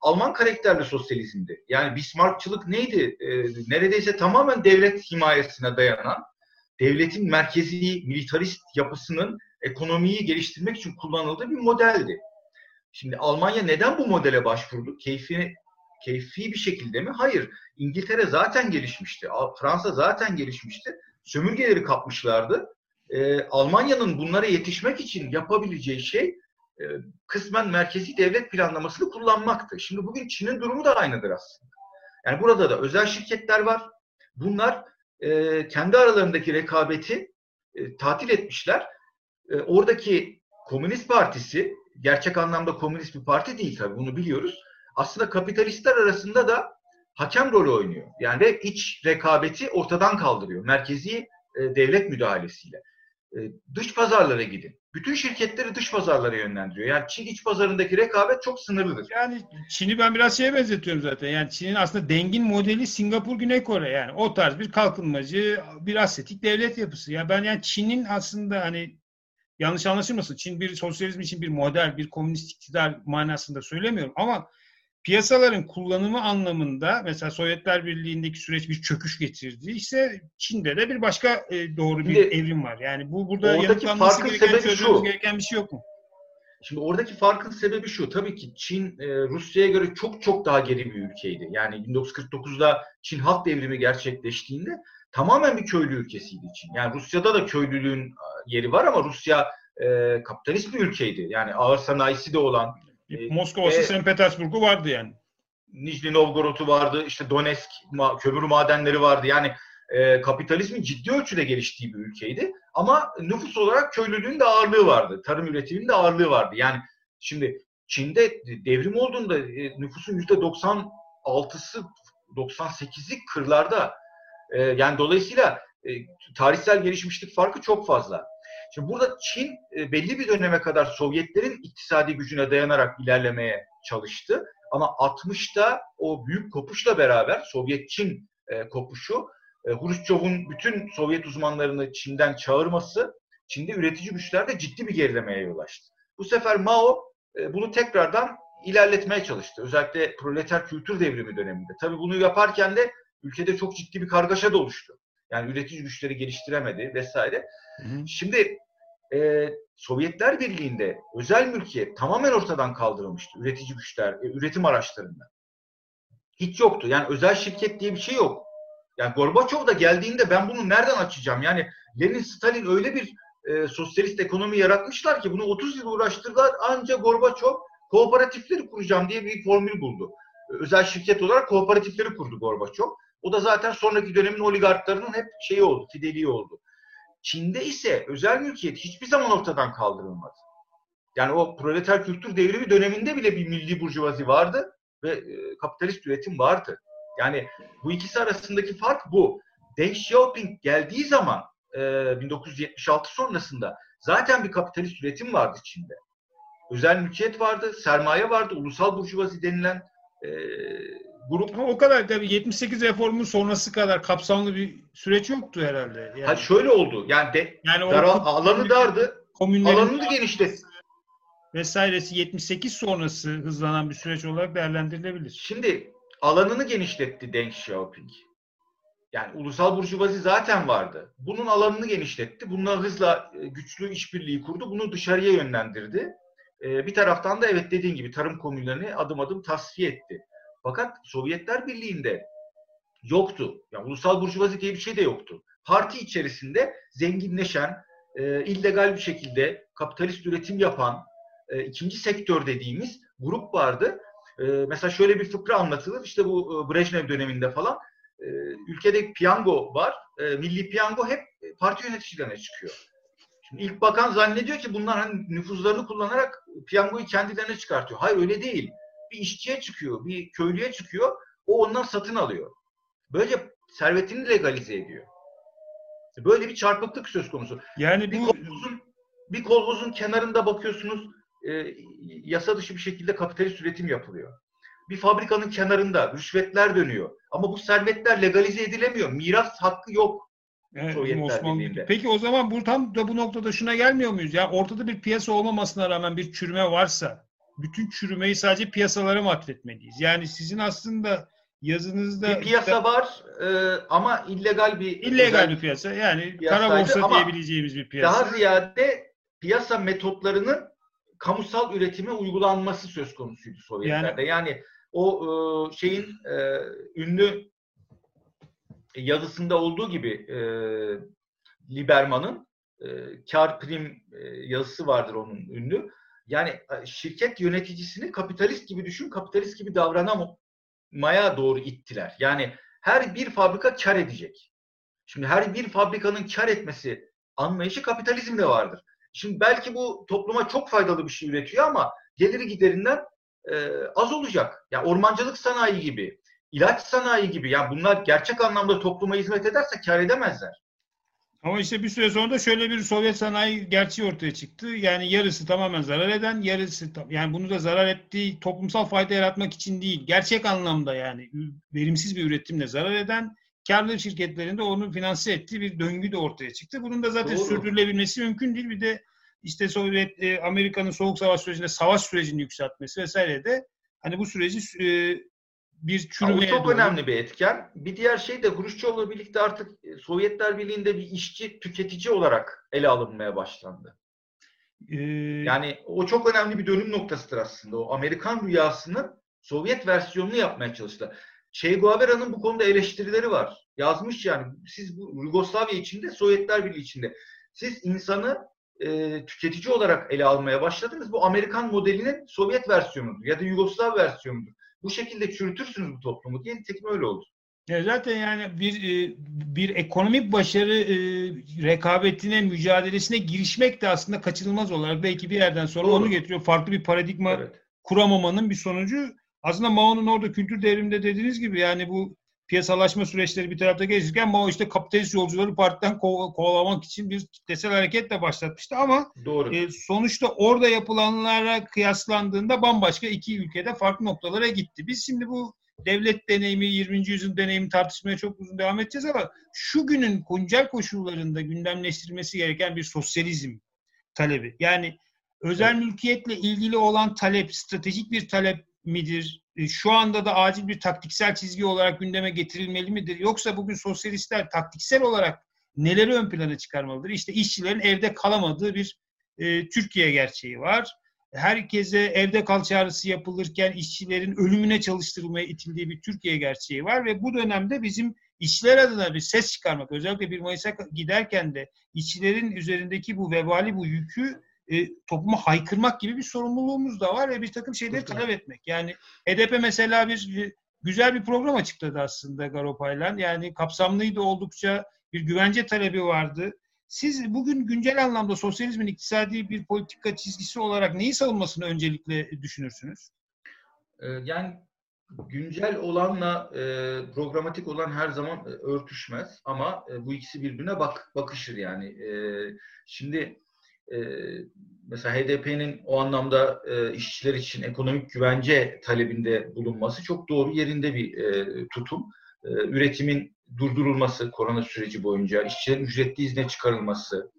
Alman karakterli sosyalizmdi. Yani Bismarckçılık neydi? E, neredeyse tamamen devlet himayesine dayanan, devletin merkezi militarist yapısının ekonomiyi geliştirmek için kullanıldığı bir modeldi. Şimdi Almanya neden bu modele başvurdu? Keyfi, keyfi bir şekilde mi? Hayır. İngiltere zaten gelişmişti. Fransa zaten gelişmişti. Sömürgeleri kapmışlardı. Ee, Almanya'nın bunlara yetişmek için yapabileceği şey e, kısmen merkezi devlet planlamasını kullanmaktı. Şimdi bugün Çin'in durumu da aynıdır aslında. Yani burada da özel şirketler var. Bunlar e, kendi aralarındaki rekabeti e, tatil etmişler. E, oradaki Komünist Partisi gerçek anlamda komünist bir parti değil tabii bunu biliyoruz. Aslında kapitalistler arasında da hakem rolü oynuyor. Yani iç rekabeti ortadan kaldırıyor. Merkezi e, devlet müdahalesiyle. E, dış pazarlara gidin. Bütün şirketleri dış pazarlara yönlendiriyor. Yani Çin iç pazarındaki rekabet çok sınırlıdır. Yani Çin'i ben biraz şeye benzetiyorum zaten. Yani Çin'in aslında dengin modeli Singapur, Güney Kore. Yani o tarz bir kalkınmacı, bir assetik devlet yapısı. Ya ben yani Çin'in aslında hani yanlış anlaşılmasın. Çin bir sosyalizm için bir model, bir komünist iktidar manasında söylemiyorum ama piyasaların kullanımı anlamında mesela Sovyetler Birliği'ndeki süreç bir çöküş getirdi. ise Çin'de de bir başka e, doğru bir Şimdi, evrim var. Yani bu burada yanıtlanması gereken, şu. gereken bir şey yok mu? Şimdi oradaki farkın sebebi şu. Tabii ki Çin e, Rusya'ya göre çok çok daha geri bir ülkeydi. Yani 1949'da Çin halk devrimi gerçekleştiğinde tamamen bir köylü ülkesiydi Çin. Yani Rusya'da da köylülüğün yeri var ama Rusya e, kapitalist bir ülkeydi. Yani ağır sanayisi de olan. E, Moskova'sı, e, St. Petersburg'u vardı yani. Nijni Novgorod'u vardı, işte Donetsk ma- kömür madenleri vardı. Yani e, kapitalizmin ciddi ölçüde geliştiği bir ülkeydi. Ama nüfus olarak köylülüğün de ağırlığı vardı. Tarım üretiminin de ağırlığı vardı. Yani şimdi Çin'de devrim olduğunda e, nüfusun %96'sı 98'i kırlarda. E, yani dolayısıyla e, tarihsel gelişmişlik farkı çok fazla. Şimdi burada Çin e, belli bir döneme kadar Sovyetlerin iktisadi gücüne dayanarak ilerlemeye çalıştı. Ama 60'ta o büyük kopuşla beraber Sovyet-Çin e, kopuşu e, Hruşçov'un bütün Sovyet uzmanlarını Çin'den çağırması Çin'de üretici güçlerde ciddi bir gerilemeye yol açtı. Bu sefer Mao bunu tekrardan ilerletmeye çalıştı. Özellikle proleter kültür devrimi döneminde. Tabii bunu yaparken de ülkede çok ciddi bir kargaşa da oluştu. Yani üretici güçleri geliştiremedi vesaire. Hı hı. Şimdi e, Sovyetler Birliği'nde özel mülkiyet tamamen ortadan kaldırılmıştı. Üretici güçler, e, üretim araçlarında. Hiç yoktu. Yani özel şirket diye bir şey yok. Yani Gorbaçov da geldiğinde ben bunu nereden açacağım? Yani Lenin, Stalin öyle bir e, sosyalist ekonomi yaratmışlar ki bunu 30 yıl uğraştırdılar. Ancak Gorbaçov kooperatifleri kuracağım diye bir formül buldu. Özel şirket olarak kooperatifleri kurdu Gorbaçov. O da zaten sonraki dönemin oligarklarının hep şeyi oldu, fideliği oldu. Çin'de ise özel mülkiyet hiçbir zaman ortadan kaldırılmadı. Yani o proleter kültür devrimi döneminde bile bir milli burjuvazi vardı ve e, kapitalist üretim vardı. Yani bu ikisi arasındaki fark bu. Deng Xiaoping geldiği zaman e, 1976 sonrasında zaten bir kapitalist üretim vardı Çin'de. Özel mülkiyet vardı, sermaye vardı, ulusal burjuvazi denilen e, grup. Ama o kadar tabii 78 reformun sonrası kadar kapsamlı bir süreç yoktu herhalde. Yani. Ha şöyle oldu. Yani, de, yani dara, alanı dardı. Alanını genişletti. Vesairesi 78 sonrası hızlanan bir süreç olarak değerlendirilebilir. Şimdi alanını genişletti Deng Xiaoping. Yani ulusal burjuvazi zaten vardı. Bunun alanını genişletti. Bununla hızla e, güçlü işbirliği kurdu. Bunu dışarıya yönlendirdi. E, bir taraftan da evet dediğin gibi tarım komünlerini adım adım tasfiye etti. Fakat Sovyetler Birliği'nde yoktu. Yani ulusal burjuvazi diye bir şey de yoktu. Parti içerisinde zenginleşen, e, illegal bir şekilde kapitalist üretim yapan e, ikinci sektör dediğimiz grup vardı. E, mesela şöyle bir fıkra anlatılır. İşte bu e, Brejnev döneminde falan e, ülkede piyango var. E, milli piyango hep parti yöneticilerine çıkıyor. Şimdi ilk bakan zannediyor ki bunlar hani nüfuzlarını kullanarak piyangoyu kendilerine çıkartıyor. Hayır öyle değil bir işçiye çıkıyor, bir köylüye çıkıyor. O ondan satın alıyor. Böylece servetini legalize ediyor. Böyle bir çarpıklık söz konusu. Yani bir bu... kolhozun, bir kolhozun kenarında bakıyorsunuz e, yasa dışı bir şekilde kapitalist üretim yapılıyor. Bir fabrikanın kenarında rüşvetler dönüyor. Ama bu servetler legalize edilemiyor. Miras hakkı yok. Evet, Osmanlı. Peki o zaman bu tam da bu noktada şuna gelmiyor muyuz? Ya ortada bir piyasa olmamasına rağmen bir çürüme varsa bütün çürümeyi sadece piyasalara mı atfetmeliyiz? Yani sizin aslında yazınızda... Bir piyasa var e, ama illegal bir... illegal bir piyasa. Yani kara borsa diyebileceğimiz bir piyasa. Daha ziyade piyasa metotlarının kamusal üretime uygulanması söz konusuydu Sovyetlerde. Yani, yani o e, şeyin e, ünlü yazısında olduğu gibi e, Liberman'ın e, kar prim e, yazısı vardır onun ünlü yani şirket yöneticisini kapitalist gibi düşün, kapitalist gibi davranamaya doğru ittiler. Yani her bir fabrika kar edecek. Şimdi her bir fabrikanın kar etmesi anlayışı kapitalizmde vardır. Şimdi belki bu topluma çok faydalı bir şey üretiyor ama geliri giderinden e, az olacak. Ya yani ormancılık sanayi gibi, ilaç sanayi gibi yani bunlar gerçek anlamda topluma hizmet ederse kar edemezler. Ama işte bir süre sonra da şöyle bir Sovyet sanayi gerçeği ortaya çıktı. Yani yarısı tamamen zarar eden, yarısı yani bunu da zarar ettiği toplumsal fayda yaratmak için değil, gerçek anlamda yani verimsiz bir üretimle zarar eden karlı şirketlerinde onu finanse ettiği bir döngü de ortaya çıktı. Bunun da zaten Doğru. sürdürülebilmesi mümkün değil. Bir de işte Sovyet e, Amerika'nın soğuk savaş sürecinde savaş sürecini yükseltmesi vesaire de hani bu süreci e, bir çürümeye Bu çok doğru. önemli bir etken. Bir diğer şey de Hruşçov'la birlikte artık Sovyetler Birliği'nde bir işçi tüketici olarak ele alınmaya başlandı. Ee... Yani o çok önemli bir dönüm noktasıdır aslında. O Amerikan rüyasının Sovyet versiyonunu yapmaya çalıştılar. Che Guevara'nın bu konuda eleştirileri var. Yazmış yani siz bu Yugoslavya içinde, Sovyetler Birliği içinde siz insanı e, tüketici olarak ele almaya başladınız. Bu Amerikan modelinin Sovyet versiyonudur ya da Yugoslav versiyonudur bu şekilde çürütürsünüz bu toplumu diye nitekim öyle oldu. Ya zaten yani bir e, bir ekonomik başarı e, rekabetine, mücadelesine girişmek de aslında kaçınılmaz olarak belki bir yerden sonra Doğru. onu getiriyor. Farklı bir paradigma evet. kuramamanın bir sonucu. Aslında Mao'nun orada kültür devriminde dediğiniz gibi yani bu piyasalaşma süreçleri bir tarafta gelişirken Mao işte kapitalist yolcuları partiden ko- kovalamak için bir kitlesel hareketle başlatmıştı ama Doğru. E, sonuçta orada yapılanlara kıyaslandığında bambaşka iki ülkede farklı noktalara gitti. Biz şimdi bu devlet deneyimi, 20. yüzyıl deneyimi tartışmaya çok uzun devam edeceğiz ama şu günün güncel koşullarında gündemleştirilmesi gereken bir sosyalizm talebi. Yani özel mülkiyetle ilgili olan talep stratejik bir talep midir? E, şu anda da acil bir taktiksel çizgi olarak gündeme getirilmeli midir? Yoksa bugün sosyalistler taktiksel olarak neleri ön plana çıkarmalıdır? İşte işçilerin evde kalamadığı bir e, Türkiye gerçeği var. Herkese evde kal çağrısı yapılırken işçilerin ölümüne çalıştırılmaya itildiği bir Türkiye gerçeği var ve bu dönemde bizim işçiler adına bir ses çıkarmak, özellikle bir Mayıs'a giderken de işçilerin üzerindeki bu vebali, bu yükü e, topluma haykırmak gibi bir sorumluluğumuz da var ve bir takım şeyleri talep etmek. Yani HDP mesela bir güzel bir program açıkladı aslında Garopay'la. Yani kapsamlıydı oldukça bir güvence talebi vardı. Siz bugün güncel anlamda sosyalizmin iktisadi bir politika çizgisi olarak neyi savunmasını öncelikle düşünürsünüz? Ee, yani güncel olanla e, programatik olan her zaman e, örtüşmez ama e, bu ikisi birbirine bak bakışır yani. E, şimdi e, mesela HDP'nin o anlamda e, işçiler için ekonomik güvence talebinde bulunması çok doğru yerinde bir e, tutum. E, üretimin durdurulması korona süreci boyunca, işçilerin ücretli izne çıkarılması,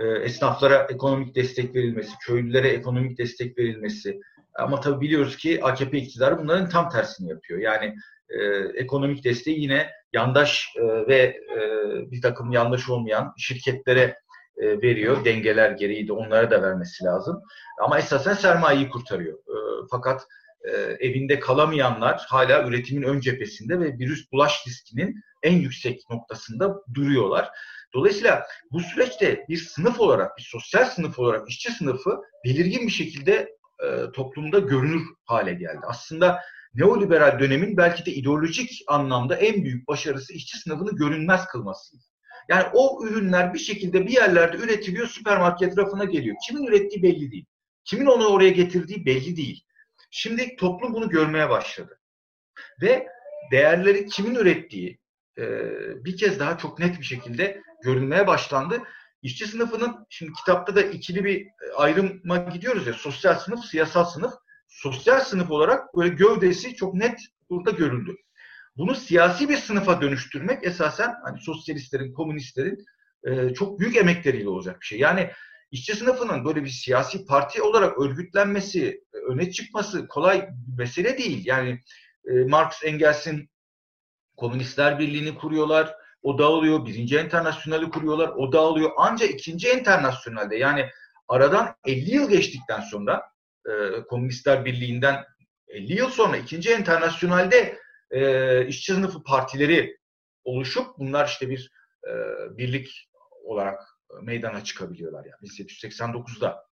e, esnaflara ekonomik destek verilmesi, köylülere ekonomik destek verilmesi. Ama tabii biliyoruz ki AKP iktidarı bunların tam tersini yapıyor. Yani e, ekonomik desteği yine yandaş e, ve e, bir takım yandaş olmayan şirketlere e, veriyor. Dengeler gereği de onlara da vermesi lazım. Ama esasen sermayeyi kurtarıyor. E, fakat e, evinde kalamayanlar hala üretimin ön cephesinde ve virüs bulaş riskinin en yüksek noktasında duruyorlar. Dolayısıyla bu süreçte bir sınıf olarak, bir sosyal sınıf olarak işçi sınıfı belirgin bir şekilde toplumda görünür hale geldi. Aslında neoliberal dönemin belki de ideolojik anlamda en büyük başarısı işçi sınıfını görünmez kılmasıydı. Yani o ürünler bir şekilde bir yerlerde üretiliyor, süpermarket rafına geliyor. Kimin ürettiği belli değil. Kimin onu oraya getirdiği belli değil. Şimdi toplum bunu görmeye başladı. Ve değerleri kimin ürettiği e, bir kez daha çok net bir şekilde görülmeye başlandı. İşçi sınıfının, şimdi kitapta da ikili bir ayrıma gidiyoruz ya, sosyal sınıf, siyasal sınıf. Sosyal sınıf olarak böyle gövdesi çok net burada görüldü. Bunu siyasi bir sınıfa dönüştürmek esasen hani sosyalistlerin, komünistlerin e, çok büyük emekleriyle olacak bir şey. Yani işçi sınıfının böyle bir siyasi parti olarak örgütlenmesi, öne çıkması kolay bir mesele değil. Yani e, Marx Engels'in Komünistler Birliği'ni kuruyorlar, o dağılıyor. Birinci Enternasyonel'i kuruyorlar, o dağılıyor. Ancak ikinci Enternasyonel'de yani aradan 50 yıl geçtikten sonra e, Komünistler Birliği'nden 50 yıl sonra ikinci Enternasyonel'de e, işçi sınıfı partileri oluşup bunlar işte bir e, birlik olarak meydana çıkabiliyorlar yani 1789'da.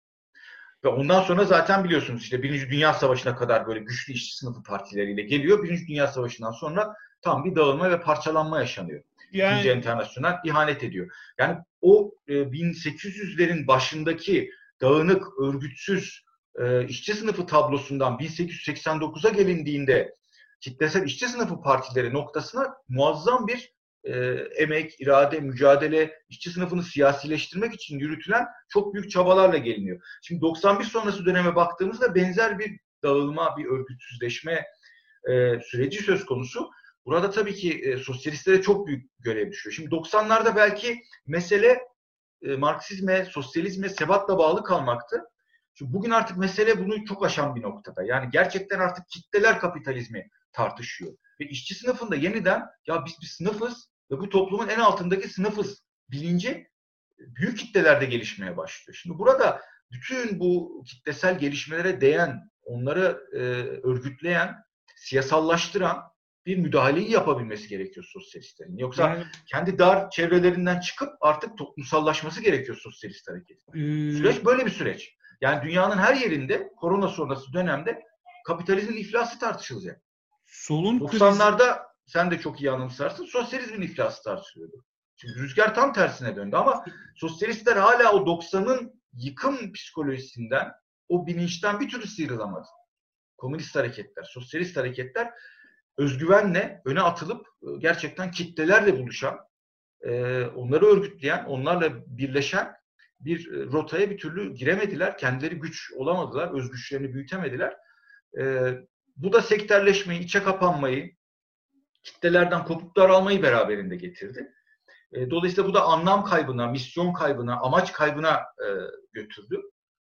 Ve ondan sonra zaten biliyorsunuz işte Birinci Dünya Savaşı'na kadar böyle güçlü işçi sınıfı partileriyle geliyor. Birinci Dünya Savaşı'ndan sonra tam bir dağılma ve parçalanma yaşanıyor. Yani... İkinci Enternasyonel ihanet ediyor. Yani o e, 1800'lerin başındaki dağınık, örgütsüz e, işçi sınıfı tablosundan 1889'a gelindiğinde kitlesel işçi sınıfı partileri noktasına muazzam bir e, emek, irade, mücadele, işçi sınıfını siyasileştirmek için yürütülen çok büyük çabalarla geliniyor. Şimdi 91 sonrası döneme baktığımızda benzer bir dağılma, bir örgütsüzleşme e, süreci söz konusu. Burada tabii ki e, sosyalistlere çok büyük görev düşüyor. Şimdi 90'larda belki mesele e, Marksizme, sosyalizme sebatla bağlı kalmaktı. Şimdi bugün artık mesele bunu çok aşan bir noktada. Yani gerçekten artık kitleler kapitalizmi tartışıyor. Ve işçi sınıfında yeniden ya biz bir sınıfız ve bu toplumun en altındaki sınıfız bilinci büyük kitlelerde gelişmeye başlıyor. Şimdi burada bütün bu kitlesel gelişmelere değen, onları e, örgütleyen, siyasallaştıran bir müdahaleyi yapabilmesi gerekiyor sosyalistlerin. Yoksa yani, kendi dar çevrelerinden çıkıp artık toplumsallaşması gerekiyor sosyalist hareketin. Ee, süreç böyle bir süreç. Yani dünyanın her yerinde korona sonrası dönemde kapitalizmin iflası tartışılacak. Solun 90'larda krizi... sen de çok iyi anımsarsın. Sosyalizmin iflası tartışılıyordu. Şimdi rüzgar tam tersine döndü ama sosyalistler hala o 90'ın yıkım psikolojisinden, o bilinçten bir türlü sıyrılamadı. Komünist hareketler, sosyalist hareketler özgüvenle öne atılıp e, gerçekten kitlelerle buluşan, e, onları örgütleyen, onlarla birleşen bir e, rotaya bir türlü giremediler. Kendileri güç olamadılar, özgüçlerini büyütemediler. Bu da sektörleşmeyi, içe kapanmayı, kitlelerden kopuk daralmayı beraberinde getirdi. E, dolayısıyla bu da anlam kaybına, misyon kaybına, amaç kaybına e, götürdü.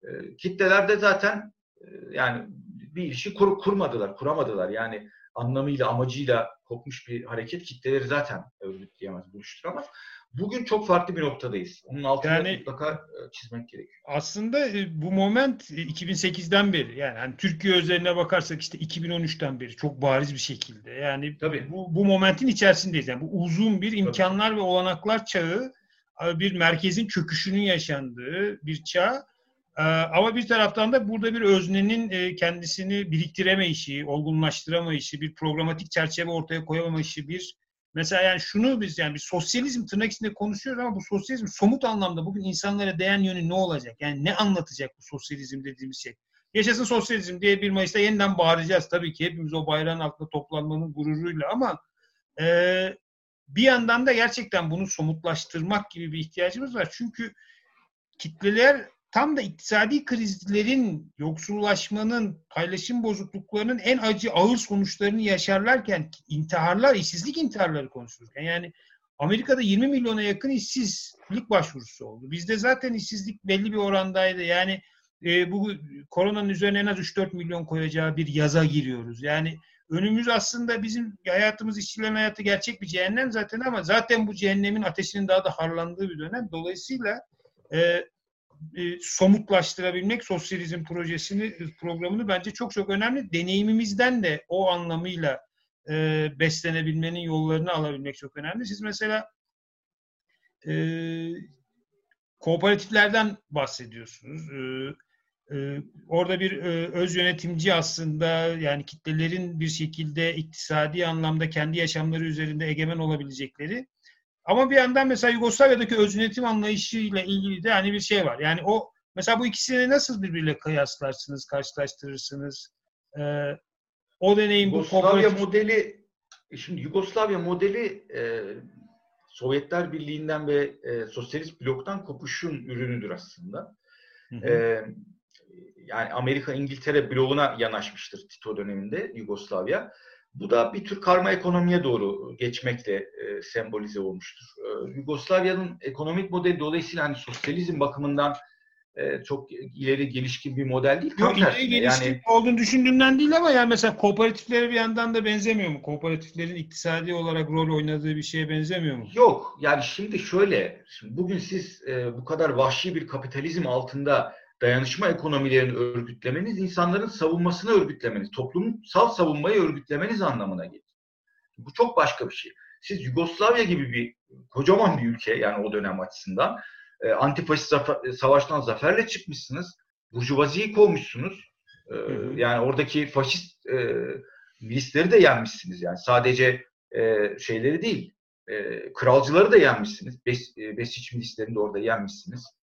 E, kitleler de zaten e, yani bir ilişki kur, kurmadılar, kuramadılar. Yani anlamıyla, amacıyla kopmuş bir hareket kitleleri zaten örgütleyemez, buluşturamaz. Bugün çok farklı bir noktadayız. Onun altını yani, mutlaka e, çizmek gerekiyor. Aslında e, bu moment 2008'den e, beri yani hani Türkiye özeline bakarsak işte 2013'ten beri çok bariz bir şekilde. Yani Tabii. bu, bu momentin içerisindeyiz. Yani bu uzun bir imkanlar Tabii. ve olanaklar çağı bir merkezin çöküşünün yaşandığı bir çağ. Ama bir taraftan da burada bir öznenin kendisini biriktiremeyişi, olgunlaştıramayışı, bir programatik çerçeve ortaya koyamamayışı, bir Mesela yani şunu biz yani bir sosyalizm tırnak içinde konuşuyoruz ama bu sosyalizm somut anlamda bugün insanlara değen yönü ne olacak? Yani ne anlatacak bu sosyalizm dediğimiz şey? Yaşasın sosyalizm diye 1 Mayıs'ta yeniden bağıracağız tabii ki hepimiz o bayrağın altında toplanmanın gururuyla ama e, bir yandan da gerçekten bunu somutlaştırmak gibi bir ihtiyacımız var. Çünkü kitleler tam da iktisadi krizlerin, yoksullaşmanın, paylaşım bozukluklarının en acı ağır sonuçlarını yaşarlarken intiharlar, işsizlik intiharları konuşurken yani Amerika'da 20 milyona yakın işsizlik başvurusu oldu. Bizde zaten işsizlik belli bir orandaydı. Yani e, bu koronanın üzerine en az 3-4 milyon koyacağı bir yaza giriyoruz. Yani önümüz aslında bizim hayatımız, işçilerin hayatı gerçek bir cehennem zaten ama zaten bu cehennemin ateşinin daha da harlandığı bir dönem. Dolayısıyla e, e, somutlaştırabilmek sosyalizm projesini, e, programını bence çok çok önemli. Deneyimimizden de o anlamıyla e, beslenebilmenin yollarını alabilmek çok önemli. Siz mesela e, kooperatiflerden bahsediyorsunuz. E, e, orada bir e, öz yönetimci aslında yani kitlelerin bir şekilde iktisadi anlamda kendi yaşamları üzerinde egemen olabilecekleri ama bir yandan mesela Yugoslavya'daki öz yönetim anlayışıyla ilgili de hani bir şey var. Yani o mesela bu ikisini nasıl birbiriyle kıyaslarsınız, karşılaştırırsınız? Ee, o deneyim Yugoslavya bu kooperatif... modeli şimdi Yugoslavya modeli e, Sovyetler Birliği'nden ve e, sosyalist bloktan kopuşun ürünüdür aslında. Hı hı. E, yani Amerika İngiltere bloğuna yanaşmıştır Tito döneminde Yugoslavya. Bu da bir tür karma ekonomiye doğru geçmekle e, sembolize olmuştur. E, Yugoslavya'nın ekonomik modeli dolayısıyla hani sosyalizm bakımından e, çok ileri gelişkin bir model değil. Yok ileri gelişkin yani, olduğunu düşündüğümden değil ama yani mesela kooperatiflere bir yandan da benzemiyor mu? Kooperatiflerin iktisadi olarak rol oynadığı bir şeye benzemiyor mu? Yok. Yani şimdi şöyle, şimdi bugün siz e, bu kadar vahşi bir kapitalizm altında dayanışma ekonomilerini örgütlemeniz, insanların savunmasını örgütlemeniz, toplumsal savunmayı örgütlemeniz anlamına gelir. Bu çok başka bir şey. Siz Yugoslavya gibi bir kocaman bir ülke yani o dönem açısından e, antifaşist zafer, e, savaştan zaferle çıkmışsınız. Burjuvaziyi kovmuşsunuz. E, yani oradaki faşist e, milisleri de yenmişsiniz yani. Sadece e, şeyleri değil, e, kralcıları da yenmişsiniz. Bes, e, Besiç milislerini de orada yenmişsiniz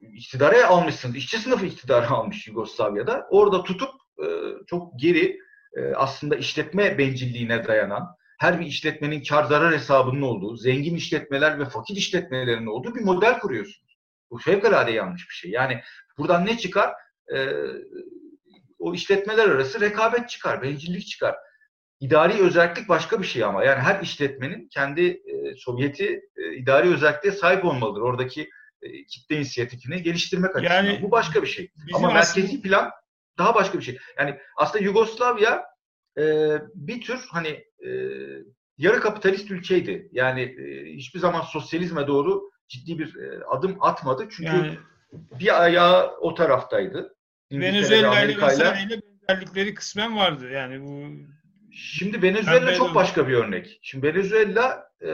iktidara almışsınız. İşçi sınıfı iktidara almış Yugoslavya'da. Orada tutup e, çok geri e, aslında işletme bencilliğine dayanan, her bir işletmenin kar zarar hesabının olduğu, zengin işletmeler ve fakir işletmelerin olduğu bir model kuruyorsunuz. Bu fevkalade yanlış bir şey. Yani buradan ne çıkar? E, o işletmeler arası rekabet çıkar, bencillik çıkar. İdari özellik başka bir şey ama. Yani her işletmenin kendi e, Sovyeti e, idari özelliğe sahip olmalıdır. Oradaki e, kitle inisiyatifini geliştirmek açısından. Yani, Bu başka bir şey. Ama merkezi aslında... plan daha başka bir şey. Yani aslında Yugoslavya e, bir tür hani e, yarı kapitalist ülkeydi. Yani e, hiçbir zaman sosyalizme doğru ciddi bir e, adım atmadı. Çünkü yani, bir ayağı o taraftaydı. Venezuela ile benzerlikleri kısmen vardı. Yani bu Şimdi Venezuela çok başka bir örnek. Şimdi Venezuela e,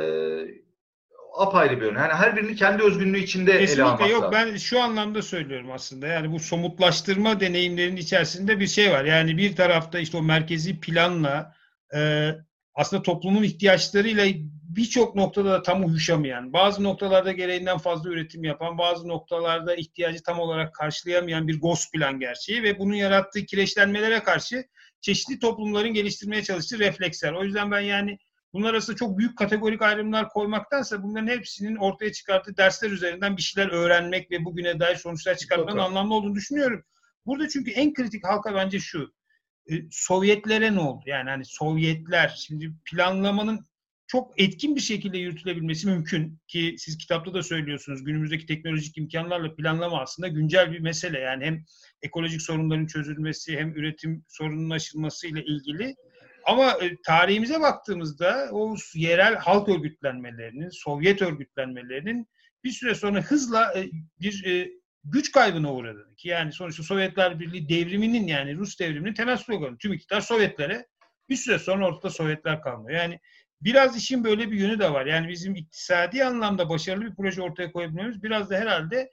apayrı bir örnek. Yani her birini kendi özgünlüğü içinde Kesinlikle ele almak yok. Ben şu anlamda söylüyorum aslında. Yani bu somutlaştırma deneyimlerinin içerisinde bir şey var. Yani bir tarafta işte o merkezi planla e, aslında toplumun ihtiyaçlarıyla birçok noktada da tam uyuşamayan, bazı noktalarda gereğinden fazla üretim yapan, bazı noktalarda ihtiyacı tam olarak karşılayamayan bir GOS plan gerçeği ve bunun yarattığı kireçlenmelere karşı çeşitli toplumların geliştirmeye çalıştığı refleksler. O yüzden ben yani Bunlar arasında çok büyük kategorik ayrımlar koymaktansa bunların hepsinin ortaya çıkarttığı dersler üzerinden bir şeyler öğrenmek ve bugüne dair sonuçlar çıkartmanın anlamlı olduğunu düşünüyorum. Burada çünkü en kritik halka bence şu. e, Sovyetlere ne oldu? Yani hani Sovyetler şimdi planlamanın çok etkin bir şekilde yürütülebilmesi mümkün ki siz kitapta da söylüyorsunuz günümüzdeki teknolojik imkanlarla planlama aslında güncel bir mesele yani hem ekolojik sorunların çözülmesi hem üretim sorununun aşılması ile ilgili ama e, tarihimize baktığımızda o yerel halk örgütlenmelerinin, Sovyet örgütlenmelerinin bir süre sonra hızla e, bir e, güç kaybına uğradı. Ki yani sonuçta Sovyetler Birliği devriminin yani Rus devriminin temel sloganı. Tüm iktidar Sovyetlere bir süre sonra ortada Sovyetler kalmıyor. Yani biraz işin böyle bir yönü de var. Yani bizim iktisadi anlamda başarılı bir proje ortaya koyabilmemiz biraz da herhalde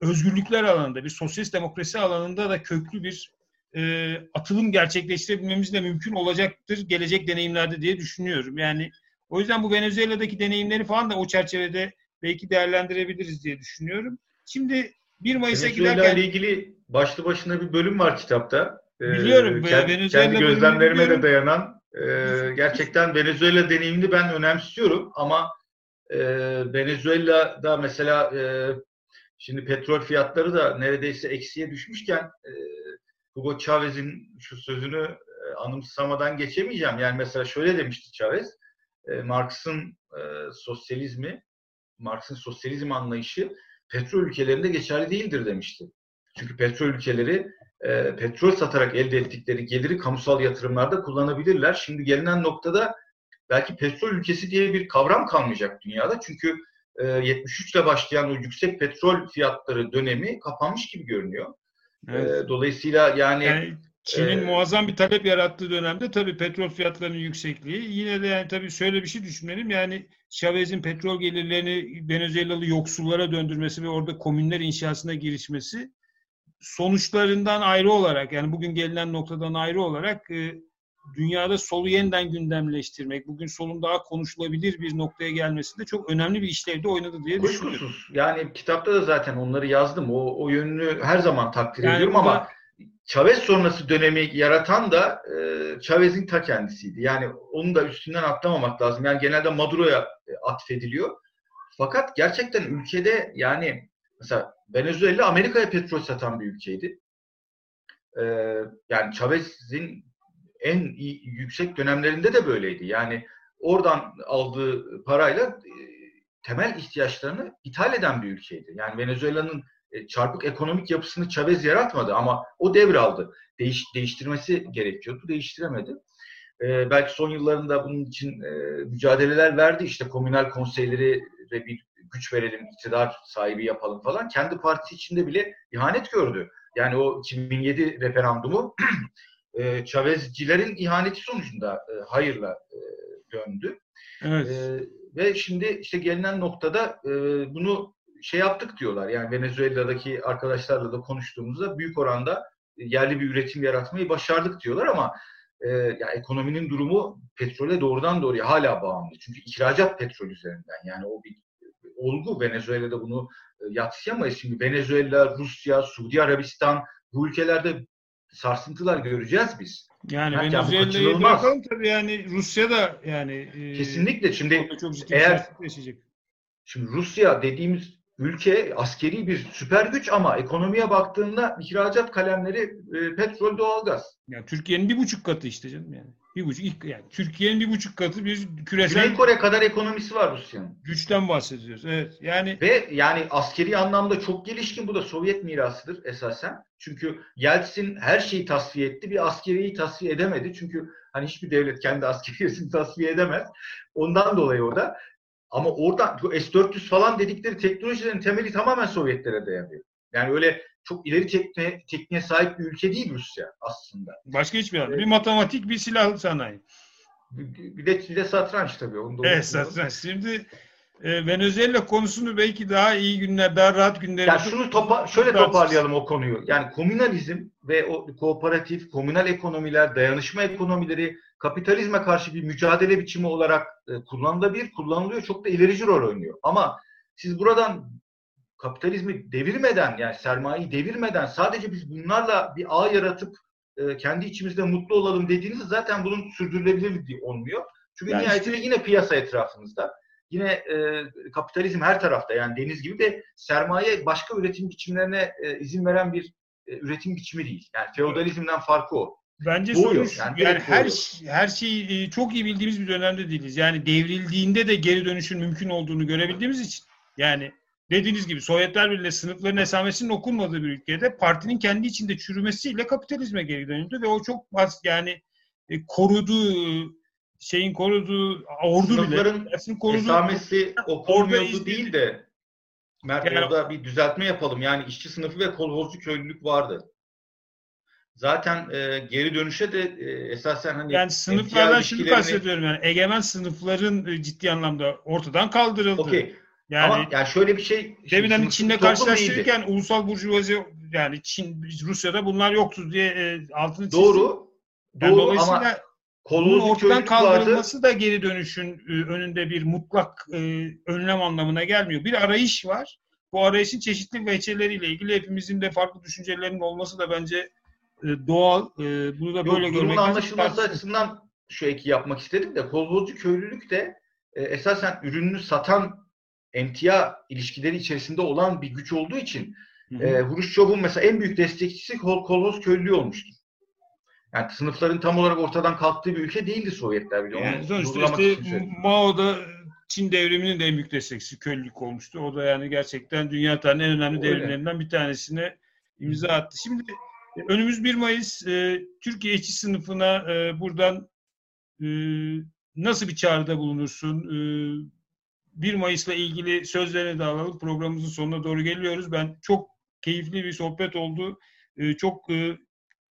özgürlükler alanında, bir sosyalist demokrasi alanında da köklü bir e, atılım gerçekleştirebilmemiz de mümkün olacaktır gelecek deneyimlerde diye düşünüyorum. Yani o yüzden bu Venezuela'daki deneyimleri falan da o çerçevede belki değerlendirebiliriz diye düşünüyorum. Şimdi 1 Mayıs'a Venezuela giderken... ile ilgili başlı başına bir bölüm var kitapta. Ee, biliyorum. Ee, kendi, Venezuela kendi gözlemlerime de dayanan e, gerçekten Venezuela deneyimini ben önemsiyorum ama e, Venezuela'da mesela e, şimdi petrol fiyatları da neredeyse eksiye düşmüşken e, Hugo Chavez'in şu sözünü e, anımsamadan geçemeyeceğim. Yani mesela şöyle demişti Chavez, e, Marx'ın e, sosyalizmi, Marx'ın sosyalizm anlayışı petrol ülkelerinde geçerli değildir demişti. Çünkü petrol ülkeleri e, petrol satarak elde ettikleri geliri kamusal yatırımlarda kullanabilirler. Şimdi gelinen noktada belki petrol ülkesi diye bir kavram kalmayacak dünyada. Çünkü e, 73 ile başlayan o yüksek petrol fiyatları dönemi kapanmış gibi görünüyor. Evet. E, dolayısıyla yani, yani Çin'in ee, muazzam bir talep yarattığı dönemde tabii petrol fiyatlarının yüksekliği. Yine de yani tabii şöyle bir şey düşünelim. Yani Chavez'in petrol gelirlerini Venezuelalı yoksullara döndürmesi ve orada komünler inşasına girişmesi sonuçlarından ayrı olarak yani bugün gelinen noktadan ayrı olarak e, dünyada solu yeniden gündemleştirmek, bugün solun daha konuşulabilir bir noktaya gelmesi de çok önemli bir işlevde oynadı diye Kuşkusuz. düşünüyorum. Yani kitapta da zaten onları yazdım. O, o yönünü her zaman takdir yani ediyorum ama Chavez sonrası dönemi yaratan da e, Chavez'in ta kendisiydi. Yani onu da üstünden atlamamak lazım. Yani genelde Maduro'ya e, atfediliyor. Fakat gerçekten ülkede yani mesela Venezuela Amerika'ya petrol satan bir ülkeydi. E, yani Chavez'in en iyi, yüksek dönemlerinde de böyleydi. Yani oradan aldığı parayla e, temel ihtiyaçlarını ithal eden bir ülkeydi. Yani Venezuela'nın e, çarpık ekonomik yapısını Chavez yaratmadı ama o devraldı. Değiş, değiştirmesi gerekiyordu, değiştiremedi. Ee, belki son yıllarında bunun için e, mücadeleler verdi. İşte komünal konseyleri ve bir güç verelim, iktidar sahibi yapalım falan. Kendi partisi içinde bile ihanet gördü. Yani o 2007 referandumu e, Chavezcilerin ihaneti sonucunda e, hayırla e, döndü. Evet. E, ve şimdi işte gelinen noktada e, bunu şey yaptık diyorlar. Yani Venezuela'daki arkadaşlarla da konuştuğumuzda büyük oranda yerli bir üretim yaratmayı başardık diyorlar ama e, ya ekonominin durumu petrole doğrudan doğruya hala bağımlı. Çünkü ihracat petrol üzerinden. Yani o bir olgu Venezuela'da bunu e, yatsıyamayız. Şimdi Venezuela, Rusya, Suudi Arabistan bu ülkelerde sarsıntılar göreceğiz biz. Yani ha, Venezuela'yı bırakalım tabii yani Rusya da yani e, kesinlikle şimdi çok ciddi eğer Şimdi Rusya dediğimiz ülke askeri bir süper güç ama ekonomiye baktığında ihracat kalemleri e, petrol, doğalgaz. Yani Türkiye'nin bir buçuk katı işte canım yani. Bir buçuk, ilk, yani Türkiye'nin bir buçuk katı bir küresel... Güney Kore kadar ekonomisi var Rusya'nın. Güçten bahsediyoruz. Evet. Yani ve yani askeri anlamda çok gelişkin. Bu da Sovyet mirasıdır esasen. Çünkü Yeltsin her şeyi tasfiye etti. Bir askeriyi tasfiye edemedi. Çünkü hani hiçbir devlet kendi askeriyesini tasfiye edemez. Ondan dolayı o da ama orada bu S-400 falan dedikleri teknolojilerin temeli tamamen Sovyetlere dayanıyor. Yani öyle çok ileri tekne, tekniğe sahip bir ülke değil Rusya aslında. Başka hiçbir yer. Evet. Bir matematik, bir silah sanayi. Bir de, bir de satranç tabii. Onu da evet satranç. Şimdi e, Venezuela konusunu belki daha iyi günler, daha rahat günler. Yani şunu topa, şöyle toparlayalım o konuyu. Yani komünalizm ve o kooperatif, komünal ekonomiler, dayanışma ekonomileri kapitalizme karşı bir mücadele biçimi olarak e, kullanılabilir, kullanılıyor. Çok da ilerici rol oynuyor. Ama siz buradan kapitalizmi devirmeden yani sermayeyi devirmeden sadece biz bunlarla bir ağ yaratıp e, kendi içimizde mutlu olalım dediğinizde zaten bunun sürdürülebilir olmuyor. Çünkü yani nihayetinde işte... yine piyasa etrafımızda. Yine e, kapitalizm her tarafta yani deniz gibi de sermaye başka üretim biçimlerine e, izin veren bir e, üretim biçimi değil. Yani feodalizmden farkı o. Bence doğuyor. sorun yani, yani her her şeyi e, çok iyi bildiğimiz bir dönemde değiliz. Yani devrildiğinde de geri dönüşün mümkün olduğunu görebildiğimiz için. Yani dediğiniz gibi Sovyetler Birliği sınıfların esamesinin okunmadığı bir ülkede partinin kendi içinde çürümesiyle kapitalizme geri dönüldü ve o çok az yani e, koruduğu şeyin koruduğu ordu Sınıfların bile koruduğu, esamesi okunmuyordu değil de Mert yani, orada bir düzeltme yapalım. Yani işçi sınıfı ve kolhozcu köylülük vardı. Zaten e, geri dönüşe de e, esasen hani yani sınıflardan şunu kastediyorum yani egemen sınıfların e, ciddi anlamda ortadan kaldırıldı. Okey. Yani, Ama yani şöyle bir şey demin hani Çin'le karşılaştırırken ulusal burjuvazi yani Çin Rusya'da bunlar yoktu diye e, altını çizdim. Doğru. Yani doğru ama bunun ortadan kaldırılması vardı. da geri dönüşün e, önünde bir mutlak e, önlem anlamına gelmiyor. Bir arayış var. Bu arayışın çeşitli veçeleriyle ilgili hepimizin de farklı düşüncelerinin olması da bence e, doğal. E, bunu da böyle Yok, görmek lazım. anlaşılması açısından şu eki yapmak istedim de kolhozcu köylülük de e, esasen ürününü satan emtia ilişkileri içerisinde olan bir güç olduğu için hı e, Hruşçov'un mesela en büyük destekçisi kol, kolhoz köylülüğü olmuştur. Yani sınıfların tam olarak ortadan kalktığı bir ülke değildi Sovyetler bile. Yani sonuçta işte Mao da Çin devriminin de en büyük destekçisi köylülük olmuştu. O da yani gerçekten dünya tarihinin en önemli Öyle. devrimlerinden bir tanesine imza attı. Şimdi önümüz 1 Mayıs e, Türkiye işçi sınıfına e, buradan e, nasıl bir çağrıda bulunursun? E, 1 Mayıs'la ilgili sözlerini de alalım. Programımızın sonuna doğru geliyoruz. Ben çok keyifli bir sohbet oldu. E, çok e,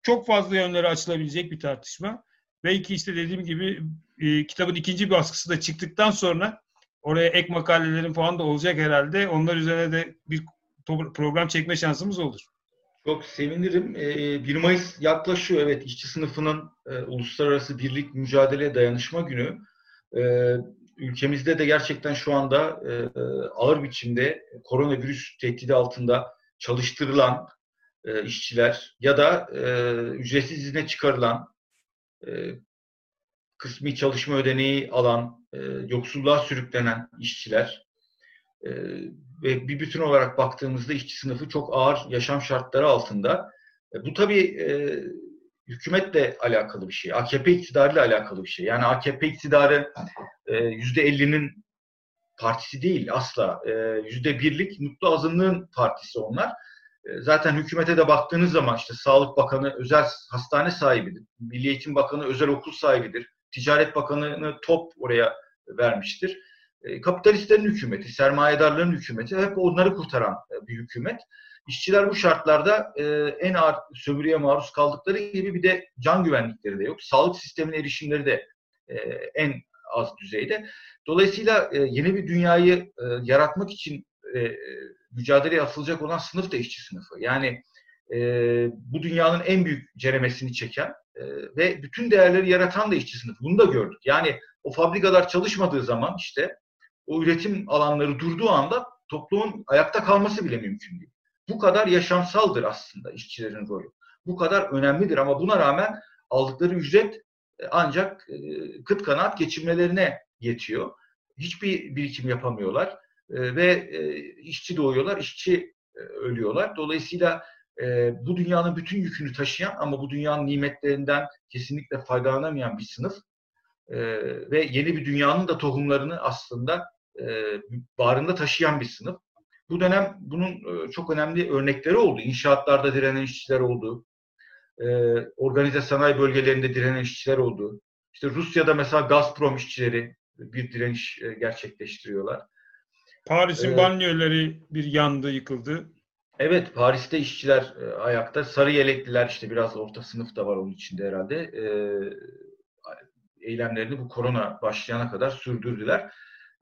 çok fazla yönleri açılabilecek bir tartışma. Belki işte dediğim gibi e, kitabın ikinci baskısı da çıktıktan sonra oraya ek makalelerin falan da olacak herhalde. Onlar üzerine de bir program çekme şansımız olur. Çok sevinirim. E, 1 Mayıs yaklaşıyor. Evet, işçi sınıfının e, Uluslararası Birlik Mücadele Dayanışma Günü. E, ülkemizde de gerçekten şu anda e, ağır biçimde koronavirüs tehdidi altında çalıştırılan e, işçiler ya da e, ücretsiz izne çıkarılan e, kısmi çalışma ödeneği alan, e, yoksulluğa sürüklenen işçiler e, ve bir bütün olarak baktığımızda işçi sınıfı çok ağır yaşam şartları altında. E, bu tabii e, hükümetle alakalı bir şey. AKP iktidarıyla alakalı bir şey. Yani AKP iktidarı yüzde 50'nin partisi değil asla. Yüzde birlik mutlu azınlığın partisi onlar. E, zaten hükümete de baktığınız zaman işte Sağlık Bakanı özel hastane sahibidir. Milli Eğitim Bakanı özel okul sahibidir. Ticaret Bakanı'nı top oraya vermiştir. E, kapitalistlerin hükümeti, sermayedarların hükümeti hep onları kurtaran e, bir hükümet. İşçiler bu şartlarda en ağır sömürüye maruz kaldıkları gibi bir de can güvenlikleri de yok. Sağlık sistemine erişimleri de en az düzeyde. Dolayısıyla yeni bir dünyayı yaratmak için mücadeleye atılacak olan sınıf da işçi sınıfı. Yani e, bu dünyanın en büyük ceremesini çeken e, ve bütün değerleri yaratan da işçi sınıfı. Bunu da gördük. Yani o fabrikalar çalışmadığı zaman işte o üretim alanları durduğu anda toplumun ayakta kalması bile mümkün değil. Bu kadar yaşamsaldır aslında işçilerin rolü. Bu kadar önemlidir ama buna rağmen aldıkları ücret e, ancak e, kıt kanaat geçinmelerine yetiyor. Hiçbir birikim yapamıyorlar. Ee, ve e, işçi doğuyorlar, işçi e, ölüyorlar. Dolayısıyla e, bu dünyanın bütün yükünü taşıyan ama bu dünyanın nimetlerinden kesinlikle faydalanamayan bir sınıf ve yeni bir dünyanın da tohumlarını aslında bağrında taşıyan bir sınıf. Bu dönem bunun çok önemli örnekleri oldu. İnşaatlarda direnen işçiler oldu. Organize sanayi bölgelerinde direnen işçiler oldu. İşte Rusya'da mesela Gazprom işçileri bir direniş gerçekleştiriyorlar. Paris'in ee, banyoları bir yandı, yıkıldı. Evet, Paris'te işçiler e, ayakta. Sarı yelekliler işte biraz orta sınıf da var onun içinde herhalde. E, eylemlerini bu korona başlayana kadar sürdürdüler.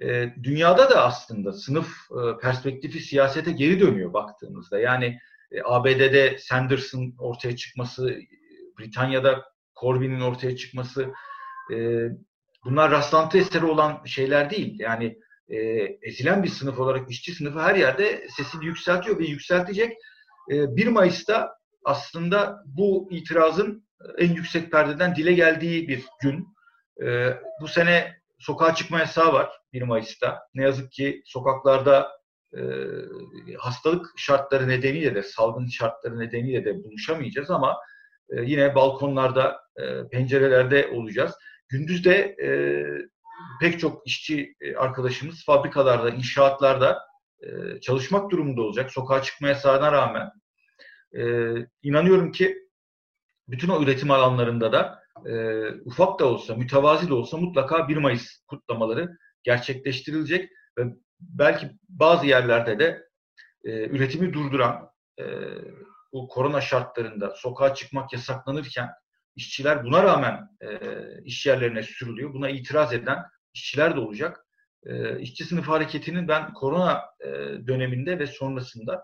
E, dünyada da aslında sınıf e, perspektifi siyasete geri dönüyor baktığımızda. Yani e, ABD'de Sanders'ın ortaya çıkması, Britanya'da Corbyn'in ortaya çıkması e, bunlar rastlantı eseri olan şeyler değil. Yani e, ezilen bir sınıf olarak işçi sınıfı her yerde sesini yükseltiyor ve yükseltecek. E, 1 Mayıs'ta aslında bu itirazın en yüksek perdeden dile geldiği bir gün. E, bu sene sokağa çıkma yasağı var 1 Mayıs'ta. Ne yazık ki sokaklarda e, hastalık şartları nedeniyle de, salgın şartları nedeniyle de buluşamayacağız ama e, yine balkonlarda, e, pencerelerde olacağız. Gündüz de e, pek çok işçi e, arkadaşımız fabrikalarda, inşaatlarda e, çalışmak durumunda olacak. Sokağa çıkmaya sağına rağmen. E, inanıyorum ki bütün o üretim alanlarında da e, ufak da olsa, mütevazi de olsa mutlaka 1 Mayıs kutlamaları gerçekleştirilecek ve belki bazı yerlerde de e, üretimi durduran e, bu korona şartlarında sokağa çıkmak yasaklanırken işçiler buna rağmen e, iş yerlerine sürülüyor. Buna itiraz eden işçiler de olacak. E, işçi sınıf hareketinin ben korona e, döneminde ve sonrasında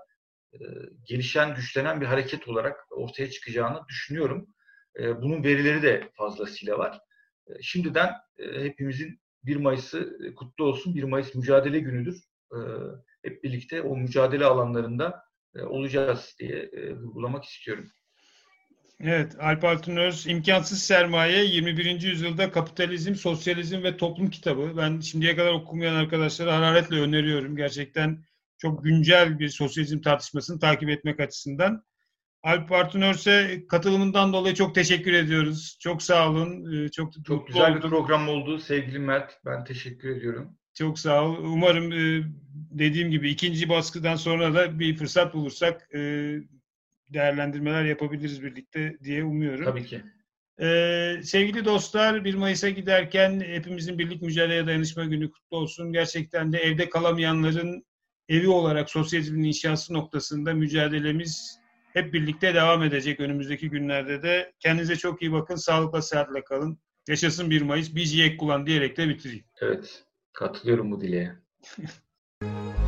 gelişen, güçlenen bir hareket olarak ortaya çıkacağını düşünüyorum. E, bunun verileri de fazlasıyla var. E, şimdiden e, hepimizin 1 Mayıs'ı e, kutlu olsun. 1 Mayıs mücadele günüdür. E, hep birlikte o mücadele alanlarında e, olacağız diye e, vurgulamak istiyorum. Evet, Alp Altınöz İmkansız Sermaye 21. Yüzyılda Kapitalizm, Sosyalizm ve Toplum kitabı. Ben şimdiye kadar okumayan arkadaşlara hararetle öneriyorum. Gerçekten çok güncel bir sosyalizm tartışmasını takip etmek açısından. Alp Altınöz'e katılımından dolayı çok teşekkür ediyoruz. Çok sağ olun. Ee, çok, çok güzel oldum. bir program oldu sevgili Mert. Ben teşekkür ediyorum. Çok sağ ol. Umarım e, dediğim gibi ikinci baskıdan sonra da bir fırsat bulursak e, değerlendirmeler yapabiliriz birlikte diye umuyorum. Tabii ki. Ee, sevgili dostlar 1 Mayıs'a giderken hepimizin birlik mücadeleye dayanışma günü kutlu olsun. Gerçekten de evde kalamayanların evi olarak sosyalizmin inşası noktasında mücadelemiz hep birlikte devam edecek önümüzdeki günlerde de. Kendinize çok iyi bakın. Sağlıkla sıhhatle kalın. Yaşasın 1 Mayıs. Biz yek kullan diyerek de bitireyim. Evet. Katılıyorum bu dileğe.